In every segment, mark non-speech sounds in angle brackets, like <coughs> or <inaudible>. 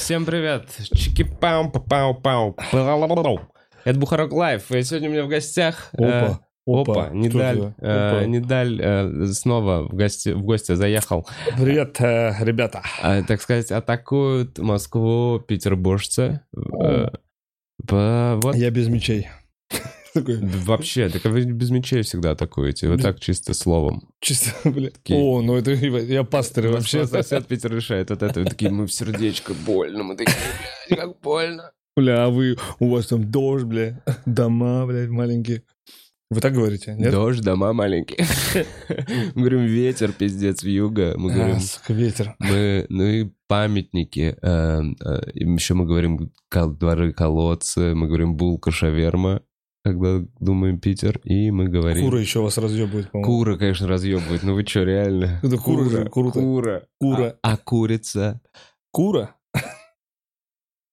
Всем привет. чики пау пау пау Это Бухарок Лайф. И сегодня у меня в гостях... э, Опа. Опа, Что Недаль, э, Опа. Недаль э, снова в гости, в гости заехал. Привет, э, ребята. А, так сказать, атакуют Москву петербуржцы. Э, по- вот Я без мечей. <laughs> Вообще, так вы без мечей всегда атакуете. Вот Без- так чисто словом. чисто, <laughs> бля. Такие. О, ну это <laughs> я пастырь вообще. Москва сосед Питер решает вот это. Вы такие, мы в сердечко больно. Мы такие, блядь, как больно. Бля, а вы, у вас там дождь, бля, дома, блядь, маленькие. Вы так говорите, нет? Дождь, дома маленькие. Мы говорим, ветер, пиздец, вьюга. Мы А, говорим, ветер. мы, ну и памятники. Еще мы говорим дворы, колодцы. Мы говорим булка, шаверма, когда думаем Питер. И мы говорим... Кура еще вас разъебывает, по-моему. Кура, конечно, разъебывает. Ну вы что, реально? Это кура же, круто. Кура. Кура. А, а курица? Кура?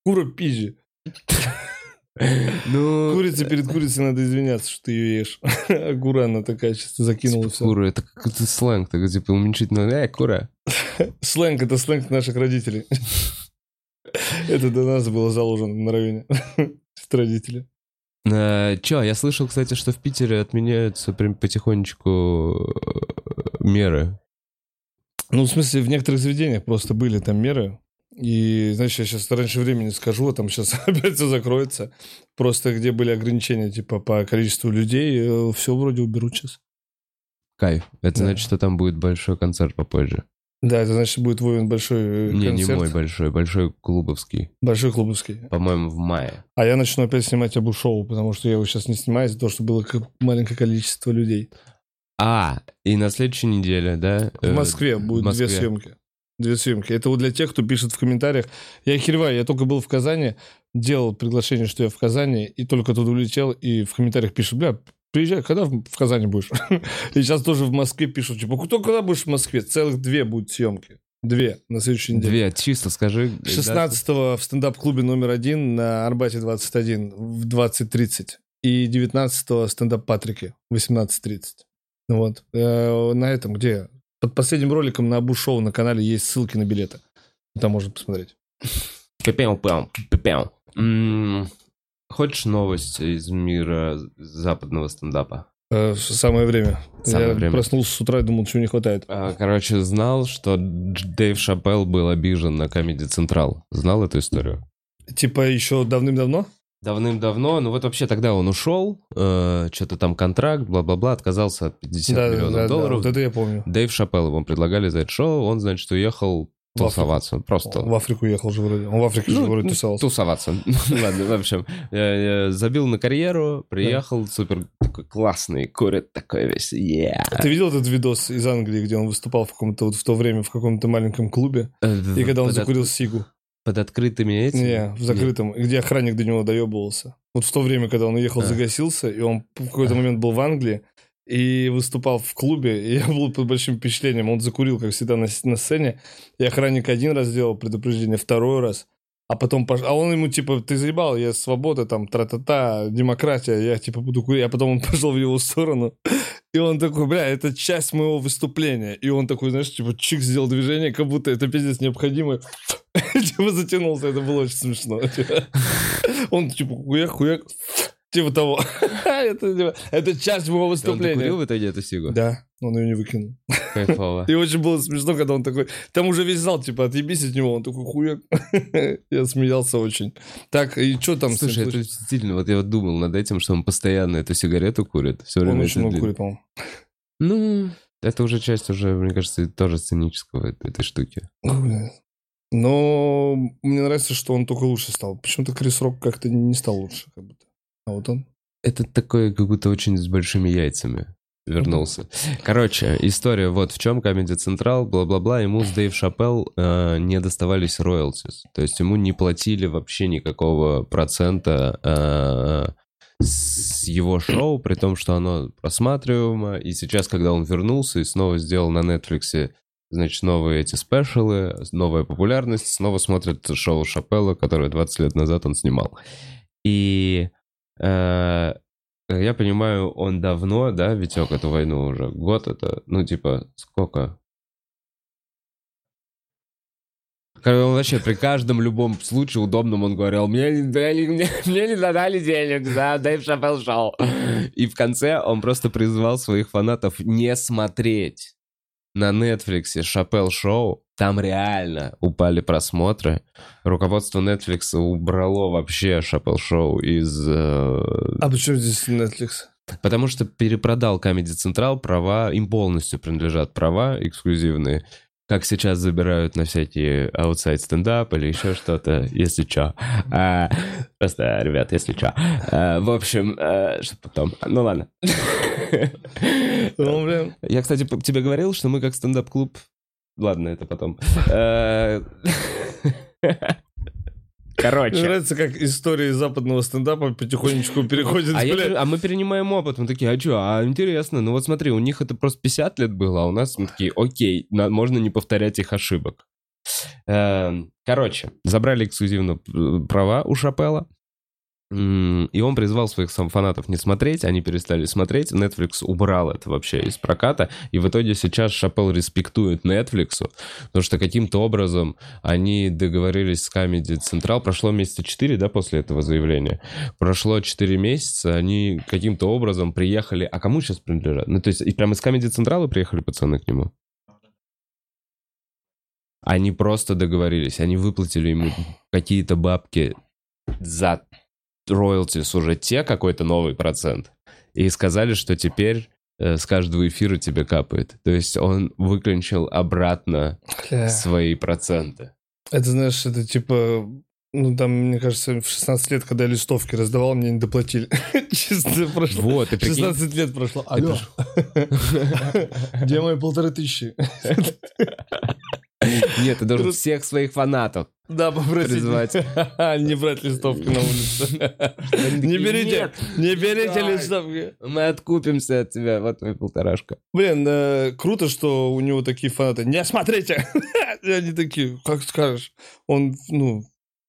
Кура пизжи. Ну... Курице перед курицей надо извиняться, что ты ее ешь. А <laughs> кура, она такая чисто закинула Типа, все. Кура, это какой-то сленг, такой, типа, уменьшительно, э, кура. <laughs> Сленг, это сленг наших родителей. <laughs> Это до нас было заложено на районе. Родители. Э, Чё, я слышал, кстати, что в Питере отменяются прям потихонечку э, меры. Ну, в смысле, в некоторых заведениях просто были там меры. И, знаешь, я сейчас раньше времени скажу, а там сейчас <laughs> опять все закроется. Просто где были ограничения, типа, по количеству людей, все вроде уберут сейчас. Кайф. Это Да. значит, что там будет большой концерт попозже. Да, это значит, будет Вовин большой э, Не, не концерт. мой большой, большой клубовский. Большой клубовский. По-моему, в мае. А я начну опять снимать Абу-шоу, потому что я его сейчас не снимаю из-за того, что было маленькое количество людей. А, и на следующей неделе, да? В э, Москве будет в Москве. две съемки. Две съемки. Это вот для тех, кто пишет в комментариях. Я охереваю, я только был в Казани, делал приглашение, что я в Казани, и только туда улетел, и в комментариях пишут, бля, приезжай, когда в Казани будешь? <laughs> И сейчас тоже в Москве пишут, типа, кто когда будешь в Москве? Целых две будут съемки. Две на следующей неделе. Две, чисто скажи. 16 в стендап-клубе номер один на Арбате 21 в 20.30. И 19 в стендап Патрике в 18.30. Ну вот. Э, На этом где? Под последним роликом на Абу-шоу на канале есть ссылки на билеты. Там можно посмотреть. Пипяу-пяу, пипяу. Хочешь новость из мира западного стендапа? Э, Самое время. Самое Я время. проснулся с утра и думал, чего не хватает. А, Короче, знал, что Дэйв Шапелл был обижен на Comedy Central. Знал эту историю? Типа еще давным-давно? Давным-давно, ну вот вообще тогда он ушел, э, что-то там контракт, бла-бла-бла, отказался от 50 Да, да, миллионов да, да, долларов. вот это я помню. Дэйв Шапелл ему предлагали за это шоу, он, значит, уехал В Африку. тусоваться. Просто В Африку ехал же вроде. Он в Африке же Ну, вроде ну, тусовался. Тусоваться. <laughs> Ладно, в общем, я- я забил на карьеру, приехал, супер такой классный, курит такой весь, yeah. Ты видел этот видос из Англии, где он выступал в каком-то вот в то время в каком-то маленьком клубе? Э, И когда он закурил сигу. Под открытыми этими? Не, в закрытом, где охранник до него доебывался. Вот в то время, когда он уехал, А. загасился, и он в какой-то момент был в Англии и выступал в клубе, и <laughs> я был под большим впечатлением. Он закурил, как всегда, на, на сцене, и охранник один раз сделал предупреждение, второй раз, а потом пош... А он ему, типа, ты заебал, я свобода, там, тра-та-та, демократия, я, типа, буду курить. А потом он <laughs> пошел в его сторону, и он такой, бля, это часть моего выступления. И он такой, знаешь, типа, чик сделал движение, как будто это пиздец необходимо. <laughs> Типа затянулся, это было очень смешно. Он типа хуяк, хуяк, типа того. <laughs> Это, типа, это часть моего Он выступления. докурил в итоге эту сигу? Да, он ее не выкинул. Кайфово. <laughs> И очень было смешно, когда он такой... Там уже весь зал, типа, отъебись от него. Он такой, хуяк. <laughs> Я смеялся очень. Так, и что там? Слушай, это действительно, вот я вот думал над этим, что он постоянно эту сигарету курит. Все время Он очень много курит, по-моему. Ну, это уже часть уже, мне кажется, тоже сценического этой, штуки. Но мне нравится, что он только лучше стал. Почему-то Крис Рок как-то не стал лучше, как будто. А вот он. Это такой, как будто очень с большими яйцами вернулся. Короче, история вот в чем. Comedy Central, бла-бла-бла. Ему с Дэйв Шапелл э, не доставались роялтис. То есть ему не платили вообще никакого процента э, с его шоу, при том, что оно просматриваемо. И сейчас, когда он вернулся и снова сделал на Netflix значит, новые эти спешалы, новая популярность, снова смотрят шоу Шапелла, которое 20 лет назад он снимал. И я понимаю, он давно, да, Витек, эту войну уже, год это, ну, типа, сколько? Он вообще при каждом любом случае удобном он говорил, мне, не дали- мне, мне не додали денег за Дэйв Шапелл шоу. И в конце он просто призвал своих фанатов не смотреть на Netflix Шапел шоу. Там реально упали просмотры. Руководство Netflix убрало вообще Шапел шоу из... э, А почему здесь Netflix? Потому что перепродал Comedy Central права, им полностью принадлежат права эксклюзивные. Как сейчас забирают на всякие аутсайд стендап или еще что-то, если чё. А, просто, ребят, если чё. А, в общем, а, что потом? Ну ладно. <laughs> Ну, блин. Я, кстати, тебе говорил, что мы как стендап-клуб... Ладно, это потом. Э, Мне Короче. нравится, как история западного стендапа потихонечку переходит, А, я блядь. пере- а мы перенимаем опыт. Мы такие, а что, а интересно. Ну вот смотри, у них это просто 50 лет было, а у нас мы такие, окей, на- можно не повторять их ошибок. Эм, Короче, забрали эксклюзивно э, права у Шапела. И он призвал своих сам фанатов не смотреть, они перестали смотреть, Netflix убрал это вообще из проката, и в итоге сейчас Шапел респектует Netflix, потому что каким-то образом они договорились с Comedy Central, прошло месяца 4, да, после этого заявления, прошло 4 месяца, они каким-то образом приехали, а кому сейчас принадлежат? Ну, то есть, и прямо из Comedy Central приехали пацаны к нему? Они просто договорились, они выплатили ему какие-то бабки за роялтис уже те, какой-то новый процент, и сказали, что теперь э, с каждого эфира тебе капает. То есть он выклинчил обратно Бля. свои проценты. Это, знаешь, это типа... Ну, там, мне кажется, в 16 лет, когда я листовки раздавал, мне не доплатили. <laughs> Чисто прошло. Вот, и прикинь, 16 лет прошло. Алло. <laughs> Где мои полторы тысячи? <laughs> <laughs> нет, ты должен всех своих фанатов. Да, попросить. Призвать. <laughs> Не брать листовки на улице. <laughs> Не берите, не берите листовки. мы откупимся от тебя, вот твоя полторашка. Блин, э, круто, что у него такие фанаты. Не смотрите! И они такие, как скажешь. Он, ну,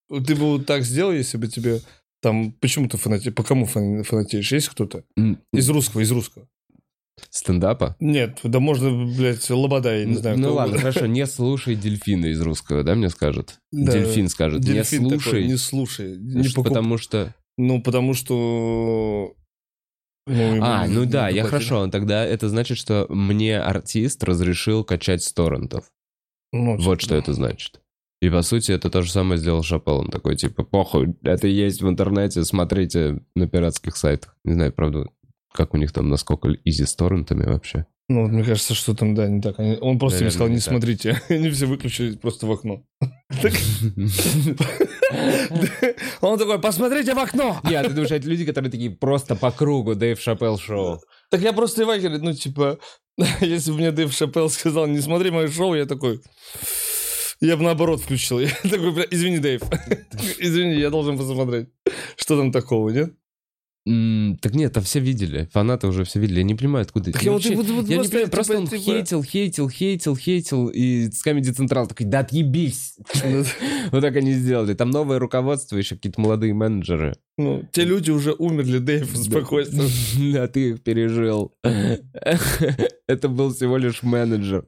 ты бы вот так сделал, если бы тебе там... Почему ты фанатеешь? По кому фан- фанатеешь? Есть кто-то? Из русского, из русского. Стендапа? Нет, да можно, блядь, Лобода, я не знаю. ну ладно, угодно. хорошо, не слушай дельфина из русского, да, мне скажет? Да. Дельфин скажет, Дельфин не такой, слушай, не слушай. Не покуп- потому что... Ну, потому что... ну, А, ну да, я хорошо, тогда это значит, что мне артист разрешил качать с торрентов. Ну, Вот типа, что это значит. И по сути это то же самое сделал Шапел. Он такой, типа, похуй, это есть в интернете, смотрите на пиратских сайтах. Не знаю, правда, как у них там, насколько изи с торрентами вообще. Ну, вот мне кажется, что там, да, не так. Они- Он просто Наверное, сказал, не смотрите. <laughs> Они все выключили просто в окно. <laughs> <laughs> Он такой, посмотрите в окно! Нет, ты думаешь, это люди, которые такие просто по кругу, Дэйв Шапел шоу. Так я просто Ивахер, ну, типа, если бы мне Дэйв Шапелл сказал, не смотри мое шоу, я такой... Я бы наоборот включил. Я такой, бля, извини, Дэйв. Извини, я должен посмотреть. Что там такого, нет? Так нет, там все видели. Фанаты уже все видели. Я не понимаю, откуда... Так я вообще, вот- вот я не понимаю, просто типа, он типа- хейтил, хейтил, хейтил, хейтил, и с Comedy Central такой, да отъебись. <laughs> Вот так они сделали. Там новое руководство, еще какие-то молодые менеджеры. Ну, те люди уже умерли, Дэйв, успокойся. <laughs> А ты их пережил. <laughs> Это был всего лишь менеджер.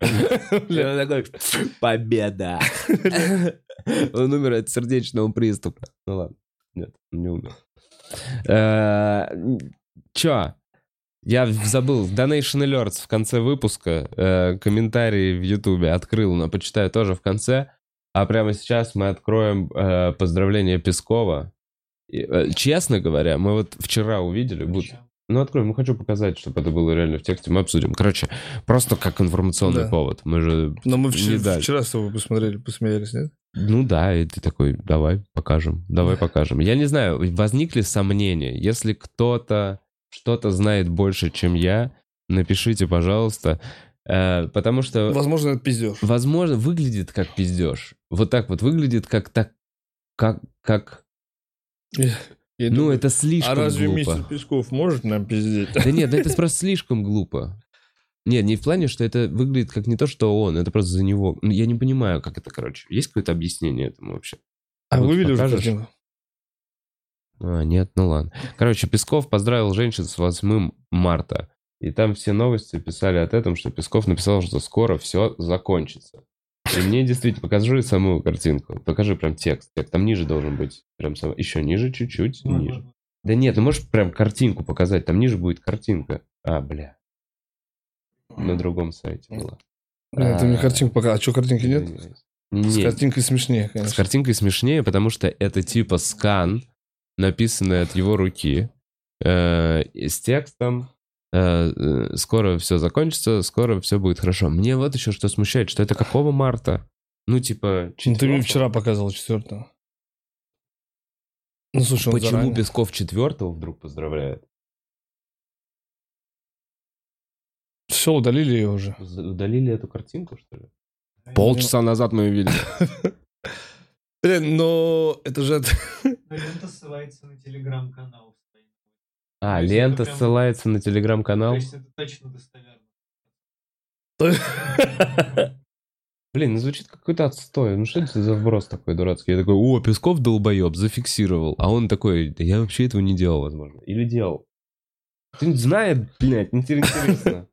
Он такой, победа. Он умер от сердечного приступа. Ну ладно. Нет, не умер. Э, Чё? Я забыл, Donation Alerts в конце выпуска, э, комментарии в Ютубе открыл, но почитаю тоже в конце. А прямо сейчас мы откроем э, поздравление Пескова. И, э, честно говоря, мы вот вчера увидели, буд- ну открой, мы хочу показать, чтобы это было реально в тексте, мы обсудим. Короче, просто как информационный Да. повод. Мы же, Но мы вчера, вчера с тобой посмотрели, посмеялись, нет? Ну да, и ты такой, давай покажем, давай покажем. Я не знаю, возникли сомнения, если кто-то что-то знает больше, чем я, напишите, пожалуйста, Э, потому что... Возможно, это пиздеж. возможно, выглядит как пиздеж. Вот так вот выглядит как так, как, как, Я ну думаю, это слишком А разве глупо. мистер Песков может нам пиздеть? Да нет, да это <laughs> просто слишком глупо. Нет, не в плане, что это выглядит как не то, что он, это просто за него. Ну, Я не понимаю, как это, короче. Есть какое-то объяснение этому вообще? А Вот вы видели уже картинку? А, нет, ну ладно. Короче, Песков поздравил женщин с 8 марта. И там все новости писали от этом, что Песков написал, что скоро все закончится. И мне действительно, покажи саму картинку. Покажи прям текст. Текст Там ниже должен быть. Прям сам- еще ниже, чуть-чуть ниже. Да нет, ну можешь прям картинку показать. Там ниже будет картинка. А, бля. На другом сайте была. Бля, ты мне А. картинку пока. А что, картинки нет? Не, С картинкой смешнее, С конечно. картинкой смешнее, потому что это типа скан, написанный от его руки, э, с текстом. э, э, скоро все закончится, скоро все будет хорошо. Мне вот еще что смущает, что это какого марта? Ну, типа... Ну, ты мне вчера показывал четвертого. Ну, слушай, он Почему заранее. Песков четвертого вдруг поздравляет? Все, удалили ее уже. Удалили эту картинку, что ли? Полчаса назад мы ее видели. <laughs> Блин, но это же... лента ссылается на телеграм-канал. А, То лента ссылается на То телеграм-канал. есть это точно достоверно. <laughs> Блин, ну звучит как какой-то отстой. Ну что это за вброс такой дурацкий? Я такой, о, Песков долбоеб, зафиксировал. А он такой, да я вообще этого не делал, возможно. Или делал. Кто-нибудь знает, блядь, интересно.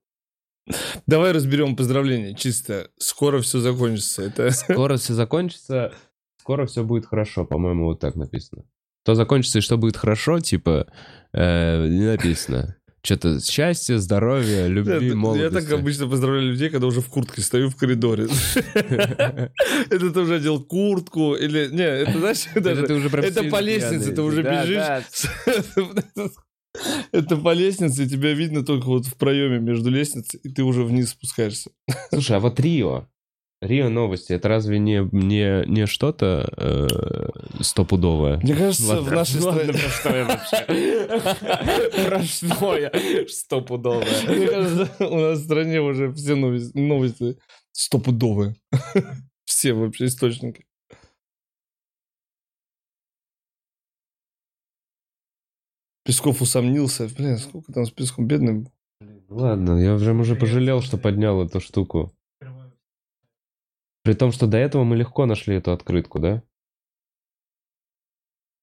Давай разберем поздравления. Чисто. Скоро все закончится. Это... Скоро все закончится, скоро все будет хорошо, по-моему, вот так написано. То закончится и что будет хорошо, типа, э, не написано. Что-то счастье, здоровье, любви, Я молодости. так обычно поздравляю людей, когда уже в куртке стою в коридоре. <laughs> Это ты уже одел куртку или... Не, это знаешь, даже... Это по лестнице, ты уже бежишь. <laughs> Это по лестнице, и тебя видно только вот в проеме между лестницей, и ты уже вниз спускаешься. Слушай, а вот Рио. Рио новости, это разве не, не, не что-то э, стопудовое? Мне кажется, Ладно, в нашей ладно, стране... про что я вообще? Про что я? Стопудовое. Мне кажется, у нас в стране уже все новости стопудовые. <laughs> Все вообще источники. Песков усомнился. Блин, сколько там с Песком? Бедным. Ладно, я прям уже пожалел, что поднял эту штуку. При том, что до этого мы легко нашли эту открытку, да?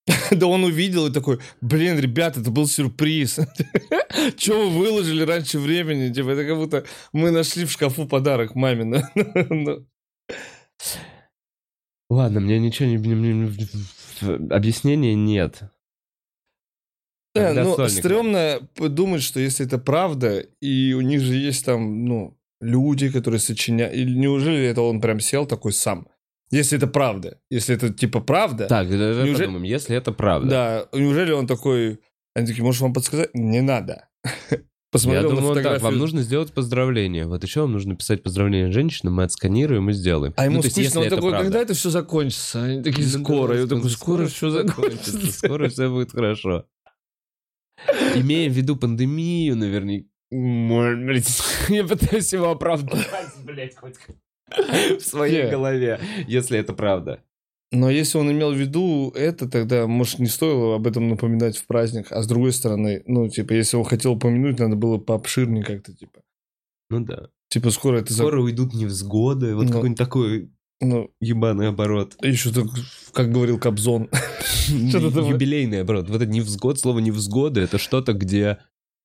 <laughs> Да он увидел и такой, блин, ребят, это был сюрприз. <laughs> Че вы выложили раньше времени? Типа, это как будто мы нашли в шкафу подарок маме. <laughs> Ну, Ладно, мне ничего не- Объяснения нет. Да, ну, сольник. стрёмно думать, что если это правда, и у них же есть там, ну, люди, которые сочиняют... Или неужели это он прям сел такой сам? Если это правда. Если это типа правда, Так, давай Неужели- подумаем, если это правда. да, неужели он такой... Они такие, может, вам подсказать? Не надо. <laughs> Я Посмотрел на думаю, так, вам нужно сделать поздравление. Вот еще вам нужно писать поздравление женщинам, мы отсканируем и сделаем. А ему Ну, есть, скучно, он такой, правда. когда это все закончится? Они такие, Ну, скоро. Я такой, скоро скоро все закончится. Скоро все будет хорошо. Имея в виду пандемию, наверняка. <laughs> Я пытаюсь его оправдать, блядь, хоть <laughs> в своей голове, если это правда. Но если он имел в виду это, тогда, может, не стоило об этом напоминать в праздник. А с другой стороны, ну, типа, если он хотел упомянуть, надо было пообширнее как-то, типа. Ну да. Типа, скоро это... Скоро уйдут невзгоды, вот Ну. какой-нибудь такой Ну, ебаный оборот. еще так, как говорил Кобзон. <laughs> Юбилейный оборот. Вот это невзгод, слово невзгоды, это что-то, где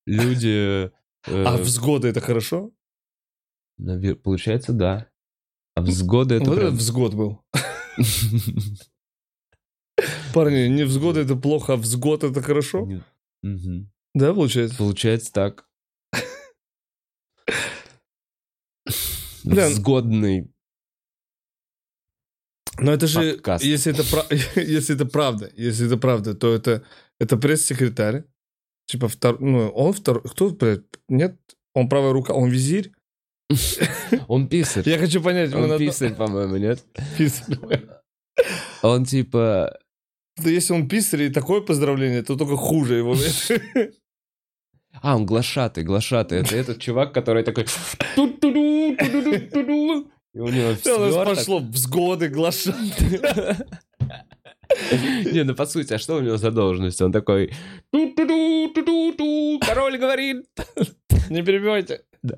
люди... э, А взгоды это хорошо? Получается, да. А взгоды это Вот взгод был. <laughs> Парни, не взгоды это плохо, а взгод это хорошо? Да, получается? Получается так. Взгодный. Но это же, Подкаст. если это, <laughs> если это правда, если это правда, то это, это пресс-секретарь. Типа, втор... ну, он второй, кто, блядь, нет, он правая рука, он визирь. <laughs> Он писарь. Я хочу понять, Он писарь, по-моему, нет? <laughs> писарь. Он типа... Да если он писарь и такое поздравление, то только хуже его. А, он глашатый, глашатый. Это этот чувак, который такой... И у него Всё, у нас пошло взгоды, глаша. Не, ну по сути, а что у него за должность? Он такой... «Ту-ту-ду, ту-ду-ду, Король говорит. Не перебивайте. Да.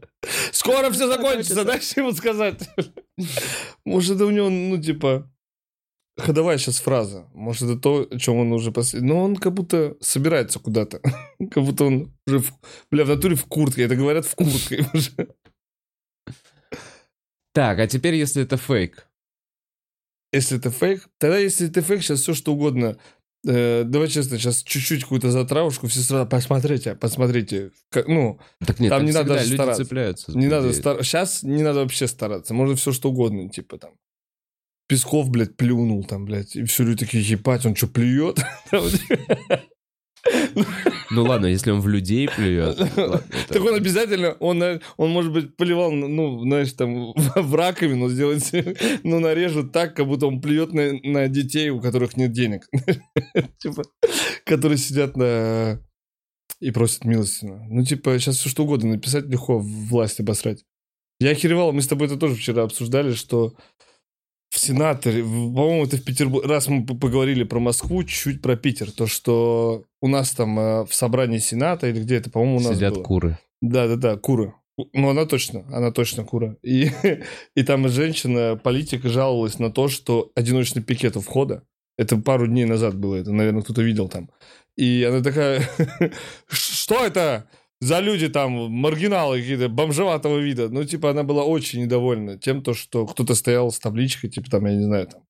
Скоро все закончится, дайте ему сказать. Может, это у него, ну, типа, ходовая сейчас фраза. Может, это то, о чем он уже после... Но он как будто собирается куда-то. <laughs> Как будто он уже, в... бля, в натуре в куртке. Это говорят в куртке уже. Так, а теперь, если это фейк. Если это фейк, тогда если это фейк, сейчас все что угодно. Э, давай честно, сейчас чуть-чуть какую-то затравушку, все сразу посмотрите, посмотрите. Как- ну, Так нет, Там не надо люди стараться. цепляются. не надо стар... Сейчас не надо вообще стараться. Можно все что угодно, типа там. Песков, блядь, плюнул там, блядь. И все люди такие, ебать, он что, плюет? <laughs> Ну ладно, если он в людей плюет. <laughs> ладно, это- Так он обязательно, он, на- он может быть, поливал, ну, знаешь, там, <laughs> в раковину сделать, <laughs> ну, нарежут так, как будто он плюет на, на детей, у которых нет денег. Типа, которые сидят на... и просят милостина. Ну, типа, сейчас все что угодно написать легко, власть обосрать. Я охеревал, мы с тобой это тоже вчера обсуждали, что в сенаторе, по-моему, это в Петербурге, раз мы поговорили про Москву, чуть про Питер, то, что у нас там э, в собрании сената, или где это, по-моему, у нас Сидят было. куры. Да-да-да, кура. Ну, она точно, она точно кура. И, <laughs> и там женщина, политика, жаловалась на то, что одиночный пикет у входа, это пару дней назад было, это, наверное, кто-то видел там. И она такая, <laughs> что это за люди там, маргиналы какие-то, бомжеватого вида? Ну, типа, она была очень недовольна тем, то, что кто-то стоял с табличкой, типа, там, я не знаю, там,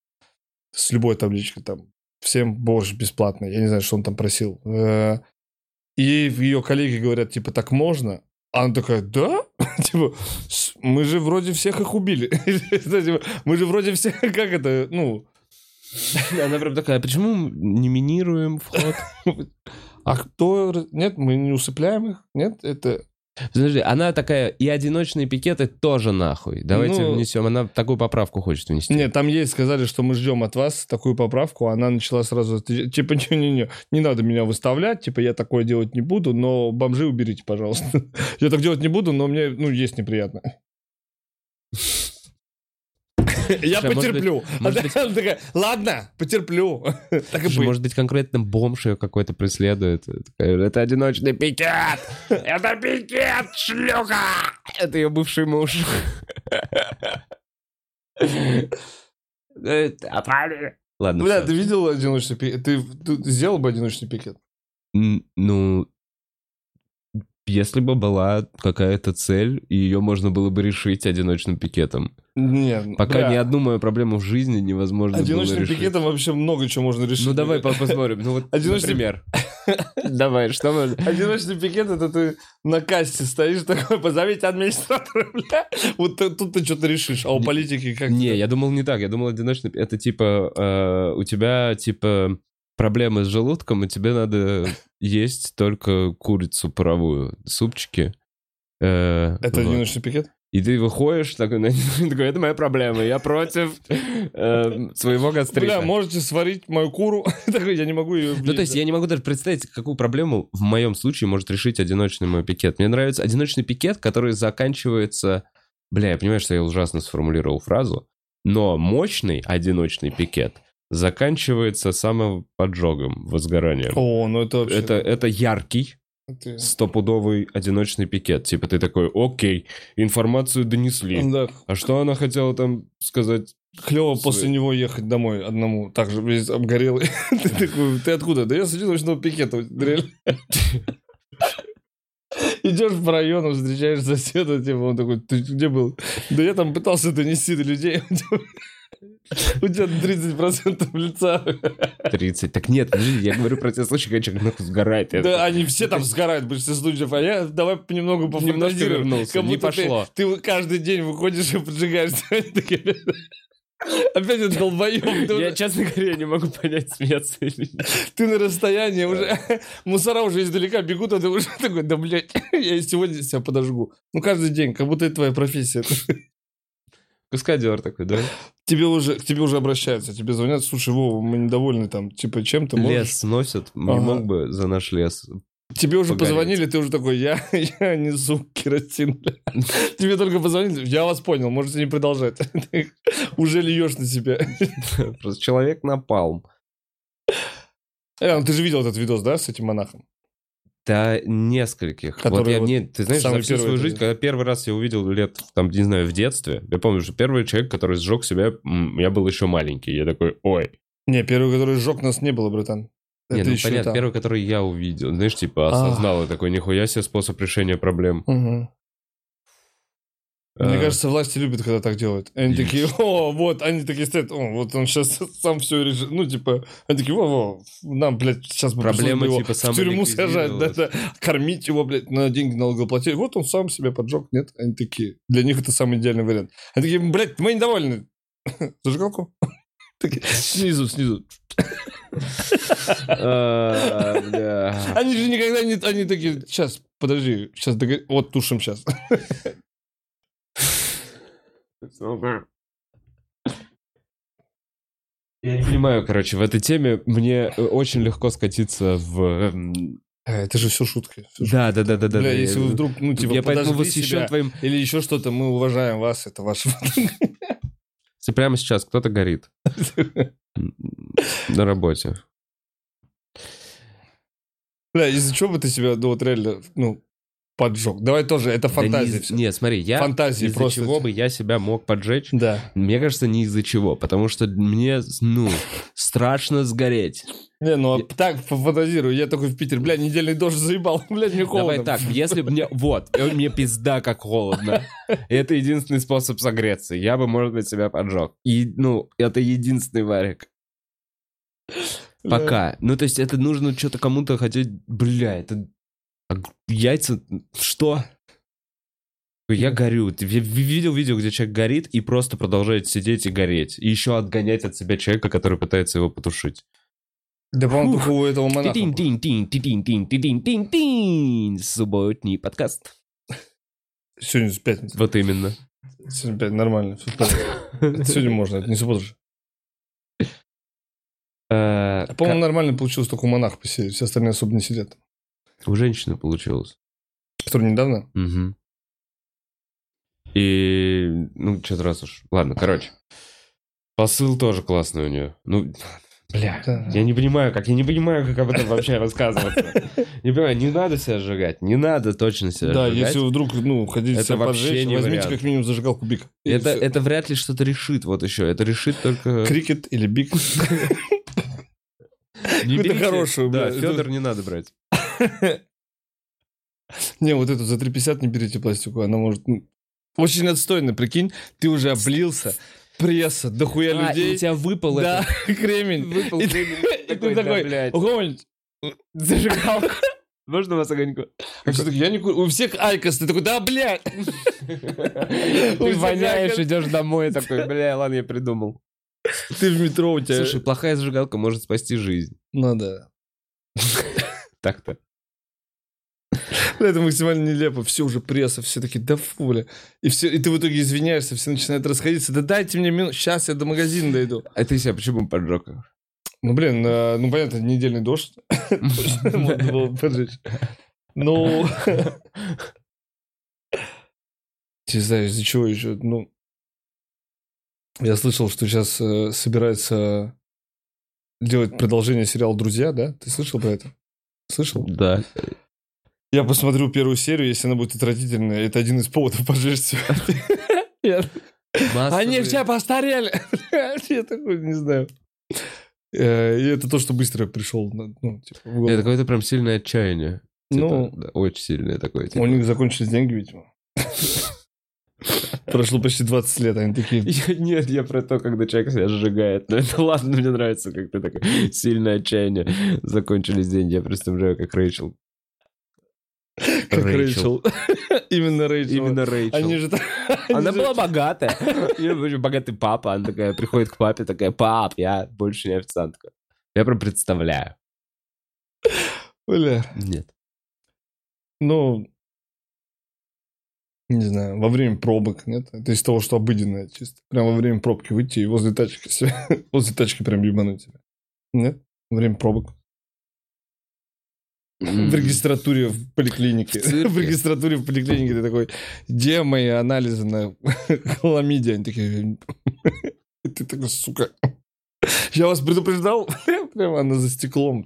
с любой табличкой, там, всем борщ бесплатно, я не знаю, что он там просил. Э, И ее коллеги говорят, типа, так можно? А она такая, да? <laughs> Типа, «С- мы же вроде всех их убили. <laughs> Типа, Мы же вроде всех, <laughs> как это, ну... Она прям такая, «А почему не минируем вход? А кто... Нет, мы не усыпляем их? Нет, это... Подожди, она такая, и одиночные пикеты тоже нахуй. Давайте Ну- внесем. Она такую поправку хочет внести. Нет, там есть, сказали, что мы ждем от вас такую поправку. Она начала сразу... Типа, не-не-не, не надо меня выставлять, типа, я такое делать не буду, но бомжи уберите, пожалуйста. <laughs> Я так делать не буду, но мне, ну, есть неприятно. <laughs> Я а потерплю. <laughs> ладно, потерплю. <laughs> Может быть, конкретно бомж ее какой-то преследует. Это одиночный пикет! Это пикет, шлюха! Это ее бывший муж. Ладно, Бля, ты видел одиночный пикет? Ты, сделал бы одиночный пикет? Ну, если бы была какая-то цель, и ее можно было бы решить одиночным пикетом. Нет. Пока бля, ни одну мою проблему в жизни невозможно было Одиночным решить. пикетом вообще много чего можно решить. Ну давай по- посмотрим. Ну вот, Одиночный- например. <laughs> Давай, что мы... Одиночный пикет это ты на кассе стоишь такой, позовите администратора, <laughs> бля. Вот тут ты что-то решишь, а у политики как Не, я думал не так. Я думал одиночный... Это типа... э, у тебя, типа, проблемы с желудком, и тебе надо есть только курицу паровую, супчики. Э, Это вот. одиночный пикет? И ты выходишь такой, такой, это моя проблема, я против э, своего гастрита. Бля, можете сварить мою куру? <laughs> Такой, я не могу ее Ну, то есть я не могу даже представить, какую проблему в моем случае может решить одиночный мой пикет. Мне нравится одиночный пикет, который заканчивается... Бля, я понимаю, что я ужасно сформулировал фразу, но мощный одиночный пикет заканчивается самоподжогом, возгоранием. О, ну это вообще... Это, это яркий, это- стопудовый одиночный пикет. Типа ты такой, окей, информацию донесли. Да, А что она хотела там сказать? клево Свой. после него ехать домой одному, так же весь обгорелый. <laughs> Ты такой, ты откуда? Да я с одиночного пикета, реально. <laughs> Идешь по району, встречаешь соседа, типа, он такой, ты где был? Да я там пытался донести до людей. <laughs> У тебя 30% лица. 30. Так нет, подожди, я говорю про те случаи, когда человек нахуй сгорает. Да, они все там сгорают, большинство случаев. А я давай понемногу пофантазирую. вернулся, Как не будто ты- пошло. Ты каждый день выходишь и поджигаешь. <laughs> Опять это долбоёб. Ты Я, уже- честно говоря, не могу понять, смеяться или нет. Ты на расстоянии уже... <laughs> Мусора уже издалека бегут, а ты уже <laughs> такой, да, блядь, я и сегодня себя подожгу. Ну, каждый день, как будто это твоя профессия. Каскадер такой, да? Тебе уже, к тебе уже обращаются, тебе звонят, слушай, Вова, мы недовольны там, типа, чем ты можешь? Лес сносят, не Ага. мог бы за наш лес. Тебе уже Погореть. позвонили, ты уже такой, я, <laughs> я несу керосин. <laughs> Тебе только позвонили, я вас понял, можете не продолжать. Ты <laughs> Уже льешь на себя. Просто человек напалм. Э, ну ты же видел этот видос, да, с этим монахом? Да, нескольких. вот я вот не, ты знаешь, за всю свою жизнь, когда первый раз я увидел лет, там, не знаю, в детстве, я помню, что первый человек, который сжег себя, я был еще маленький. Я такой, ой. Не, первый, который сжег нас, не было, братан. Не, ну понятно, там. первый, который я увидел. Знаешь, типа осознал, и такой, нихуя себе способ решения проблем. Мгм. Мне Э, кажется, власти любят, когда так делают. Они такие, о, вот, они такие стоят, о, вот он сейчас сам все решит. Ну, типа, они такие, во, во, нам, блядь, сейчас бы Проблема, бы типа, его в тюрьму сажать, да, да, кормить его, блядь, на деньги налогоплательщика. Вот он сам себя поджег, нет? Они такие, для них это самый идеальный вариант. Они такие, блядь, мы недовольны. <laughs> Зажигалку? <laughs> Такие, снизу, снизу. <laughs> а. Они же никогда не... Они такие, сейчас, подожди, сейчас, вот тушим сейчас. Я не понимаю, короче, в этой теме мне э, очень легко скатиться в... эм, Это же все шутки. всё шутки. Да, да, да, да, да. Бля, да, если я- вы вдруг, ну, типа, Я поэтому восхищен себя твоим... или еще что-то, мы уважаем вас, это ваше... <laughs> Если прямо сейчас кто-то горит <laughs> на работе. Бля, из-за чего бы ты себя, ну, вот реально, ну, поджег? Давай тоже, это Да фантазия не из- всё. Нет, смотри, я Фантазии из-за просто. чего бы я себя мог поджечь? Да. Мне кажется, не из-за чего, потому что мне, ну, страшно сгореть. Не, ну, а Я- так фантазирую. Я такой в Питер, бля, недельный дождь заебал, <laughs> блядь, мне холодно. Давай так, если бы мне... Вот, э, мне пизда как холодно. <laughs> Это единственный способ согреться. Я бы, может быть, себя поджег. И, ну, это единственный варик. Бля. Пока. Ну, то есть это нужно что-то кому-то хотеть... Бля, это... а Яйца... Что? Я горю. Ви- видел видео, где человек горит и просто продолжает сидеть и гореть. И еще отгонять от себя человека, который пытается его потушить. Да, по-моему, только у этого монаха. Субботний подкаст. Сегодня пятница. Вот именно. Сегодня пятница, нормально. <laughs> Сегодня можно, это не суббота же. Э, А, По-моему, нормально получилось, только у монаха посидеть. Все остальные особо не сидят. У женщины получилось. Который недавно? Мгм. И, ну, что-то раз уж. Ладно, короче. Посыл тоже классный у нее. Ну, бля, Да. я не понимаю, как, я не понимаю, как об этом вообще <laughs> рассказываться. Не понимаю, не надо себя сжигать, не надо точно себя Да, сжигать. если вы вдруг, ну, хотите Это себя поджечь, не возьмите вариант. как минимум зажигалку Биг. И Это, это вряд ли что-то решит, вот еще. Это решит только... <laughs> Крикет или Биг. <laughs> Не какую-то берите. хорошую, Да. Федор не надо брать. <laughs> Не, вот эту за 3,50 не берите пластику, она может... Очень отстойно, прикинь, ты уже облился, пресса, дохуя А, и людей. у тебя выпал Да, этот- <laughs> кремень. Выпал И кремень. ты- и Такой, ты да, такой, блядь. кого-нибудь зажигалку. Можно вас огоньку? А все я не курю. У всех IQOS, ты такой, да, блядь. <laughs> Ты воняешь, идешь домой, такой, бля, ладно, я придумал. Ты в метро у тебя... Слушай, плохая зажигалка может спасти жизнь. Ну да. Так-то. <laughs> Это максимально нелепо. Все уже пресса, все такие, да фу, бля. И, все, и ты в итоге извиняешься, все начинают расходиться. Да дайте мне минут, сейчас я до магазина дойду. <laughs> А ты себя почему поджег? Ну, блин, э, ну, понятно, недельный дождь. <laughs> Можно было поджечь. Ну... Не знаю, из-за чего еще. Ну, я слышал, что сейчас э, собирается делать продолжение сериала «Друзья», да? Ты слышал про это? Слышал? Да. Я посмотрю первую серию, если она будет отвратительная. Это один из поводов пожечь себя. <laughs> Они все постарели. <laughs> Я такой, не знаю. Э, И это то, что быстро пришел. на- Ну, типа. Это какое-то прям сильное отчаяние. Типа, Ну, да, очень сильное такое. у типа. них закончились деньги, видимо. <laughs> Прошло почти 20 лет, они такие... Я- Нет, я про то, когда человек себя сжигает. Но это ладно, мне нравится, как ты такое сильное отчаяние. Закончились деньги. Я представляю, как Рэйчел. Как Рэйчел. <laughs> Именно Рэйчел. Именно Рэйчел. Они же... Она была богатая. Богатый папа. Она такая приходит к папе, такая, пап, я больше не официантка. Я прям представляю. Бля. Нет. Ну, не знаю, во время пробок, нет? Это из того, что обыденное чисто. Прям во время пробки выйти и возле тачки <laughs> возле тачки прям ебануть себя. Нет? Во время пробок. В регистратуре в поликлинике. <laughs> В регистратуре в поликлинике ты такой, где мои анализы на <laughs> хламиде? Они такие, <laughs> и ты такой, сука, я вас предупреждал? Прямо она за стеклом.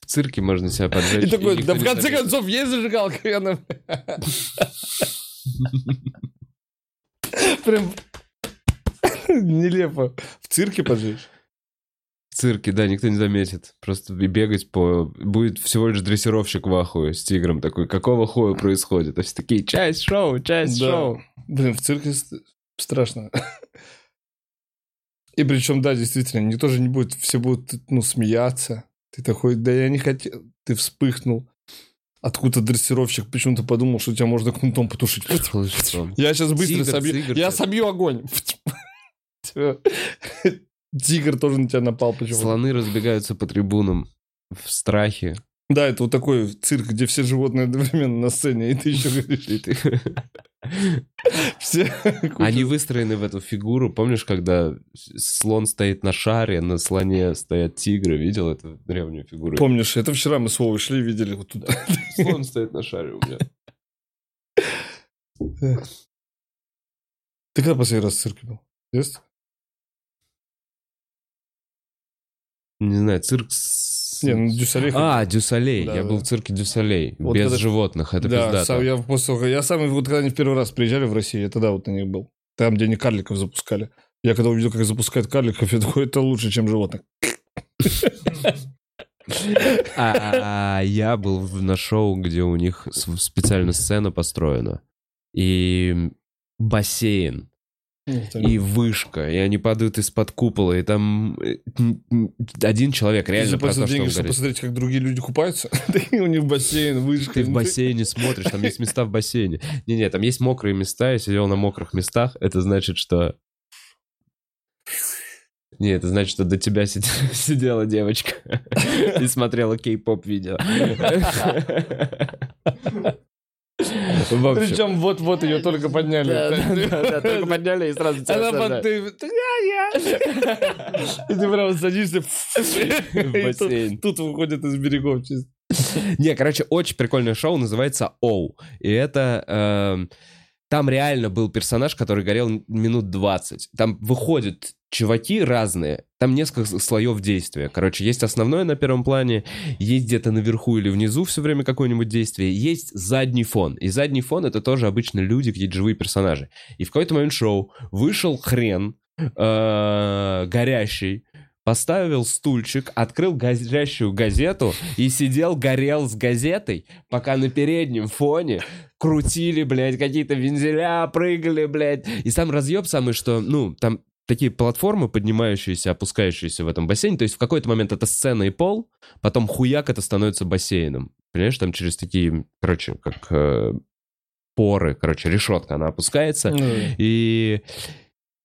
В цирке можно себя поджечь. И такой, никто да в конце концов, есть зажигалка? И. Прям нелепо. В цирке поджечь? Цирке, да, никто не заметит. Просто бегать по... Будет всего лишь дрессировщик в ахуе с тигром такой, какого хуя происходит? То есть такие, часть шоу, часть Да. шоу. Блин, в цирке страшно. И причем, да, действительно, никто же не будет, все будут, ну, смеяться. Ты такой, да я не хотел, ты вспыхнул. Откуда дрессировщик почему-то подумал, что тебя можно кнутом потушить. Я сейчас быстро собью. я собью огонь. <laughs> Тигр тоже на тебя напал почему-то. Слоны разбегаются по трибунам в страхе. Да, это вот такой цирк, где все животные одновременно на сцене, и ты еще <laughs> говоришь, все... Они выстроены в эту фигуру. Помнишь, когда слон стоит на шаре, на слоне стоят тигры? Видел эту древнюю фигуру? Помнишь, это вчера мы с Вовой шли, видели вот туда. Слон стоит на шаре у меня. Ты когда последний раз в цирке был? Есть? Не знаю, цирк с... Не, ну дю Солей. А, дю Солей. Да, Я да. был в цирке дю Солей. Вот без когда- животных. Это да, пиздато. сам, я после я сам вот когда они в первый раз приезжали в Россию, я тогда вот на них был. Там, где они карликов запускали. Я когда увидел, как запускают карликов, <laughs> я такой, это лучше, чем животных. А я был на шоу, где у них специально сцена построена. И бассейн. И вышка, и они падают из-под купола, и там э, один человек Ты реально про то, деньги, чтобы посмотреть, как другие люди купаются. <laughs> у них бассейн, вышка. Ты в бассейне смотришь, там есть места в бассейне. Не-не, там есть мокрые места, я сидел на мокрых местах, это значит, что... Не, это значит, что до тебя сид- <laughs> сидела девочка <laughs> и смотрела кей-поп видео. Причем вот-вот ее только подняли. Да, <laughs> только подняли и сразу тебя Она ты-. И ты прям садишься <laughs> В бассейн. Тут выходит из берегов чисто. Не, короче, очень прикольное шоу, называется Оу. И это... там реально был персонаж, который горел минут 20. Там выходят чуваки разные, там несколько слоев действия. Короче, есть основное на первом плане, есть где-то наверху или внизу все время какое-нибудь действие, есть задний фон. И задний фон это тоже обычно люди, какие-то живые персонажи. И в какой-то момент шоу вышел хрен, э, горящий, поставил стульчик, открыл горящую газету и сидел, горел с газетой, пока на переднем фоне крутили, блядь, какие-то вензеля, прыгали, блядь. И сам разъеб самый, что, ну, там такие платформы, поднимающиеся, опускающиеся в этом бассейне. То есть в какой-то момент это сцена и пол, потом хуяк это становится бассейном. Понимаешь, там через такие, короче, как э, поры, короче, решетка, она опускается. Ну, И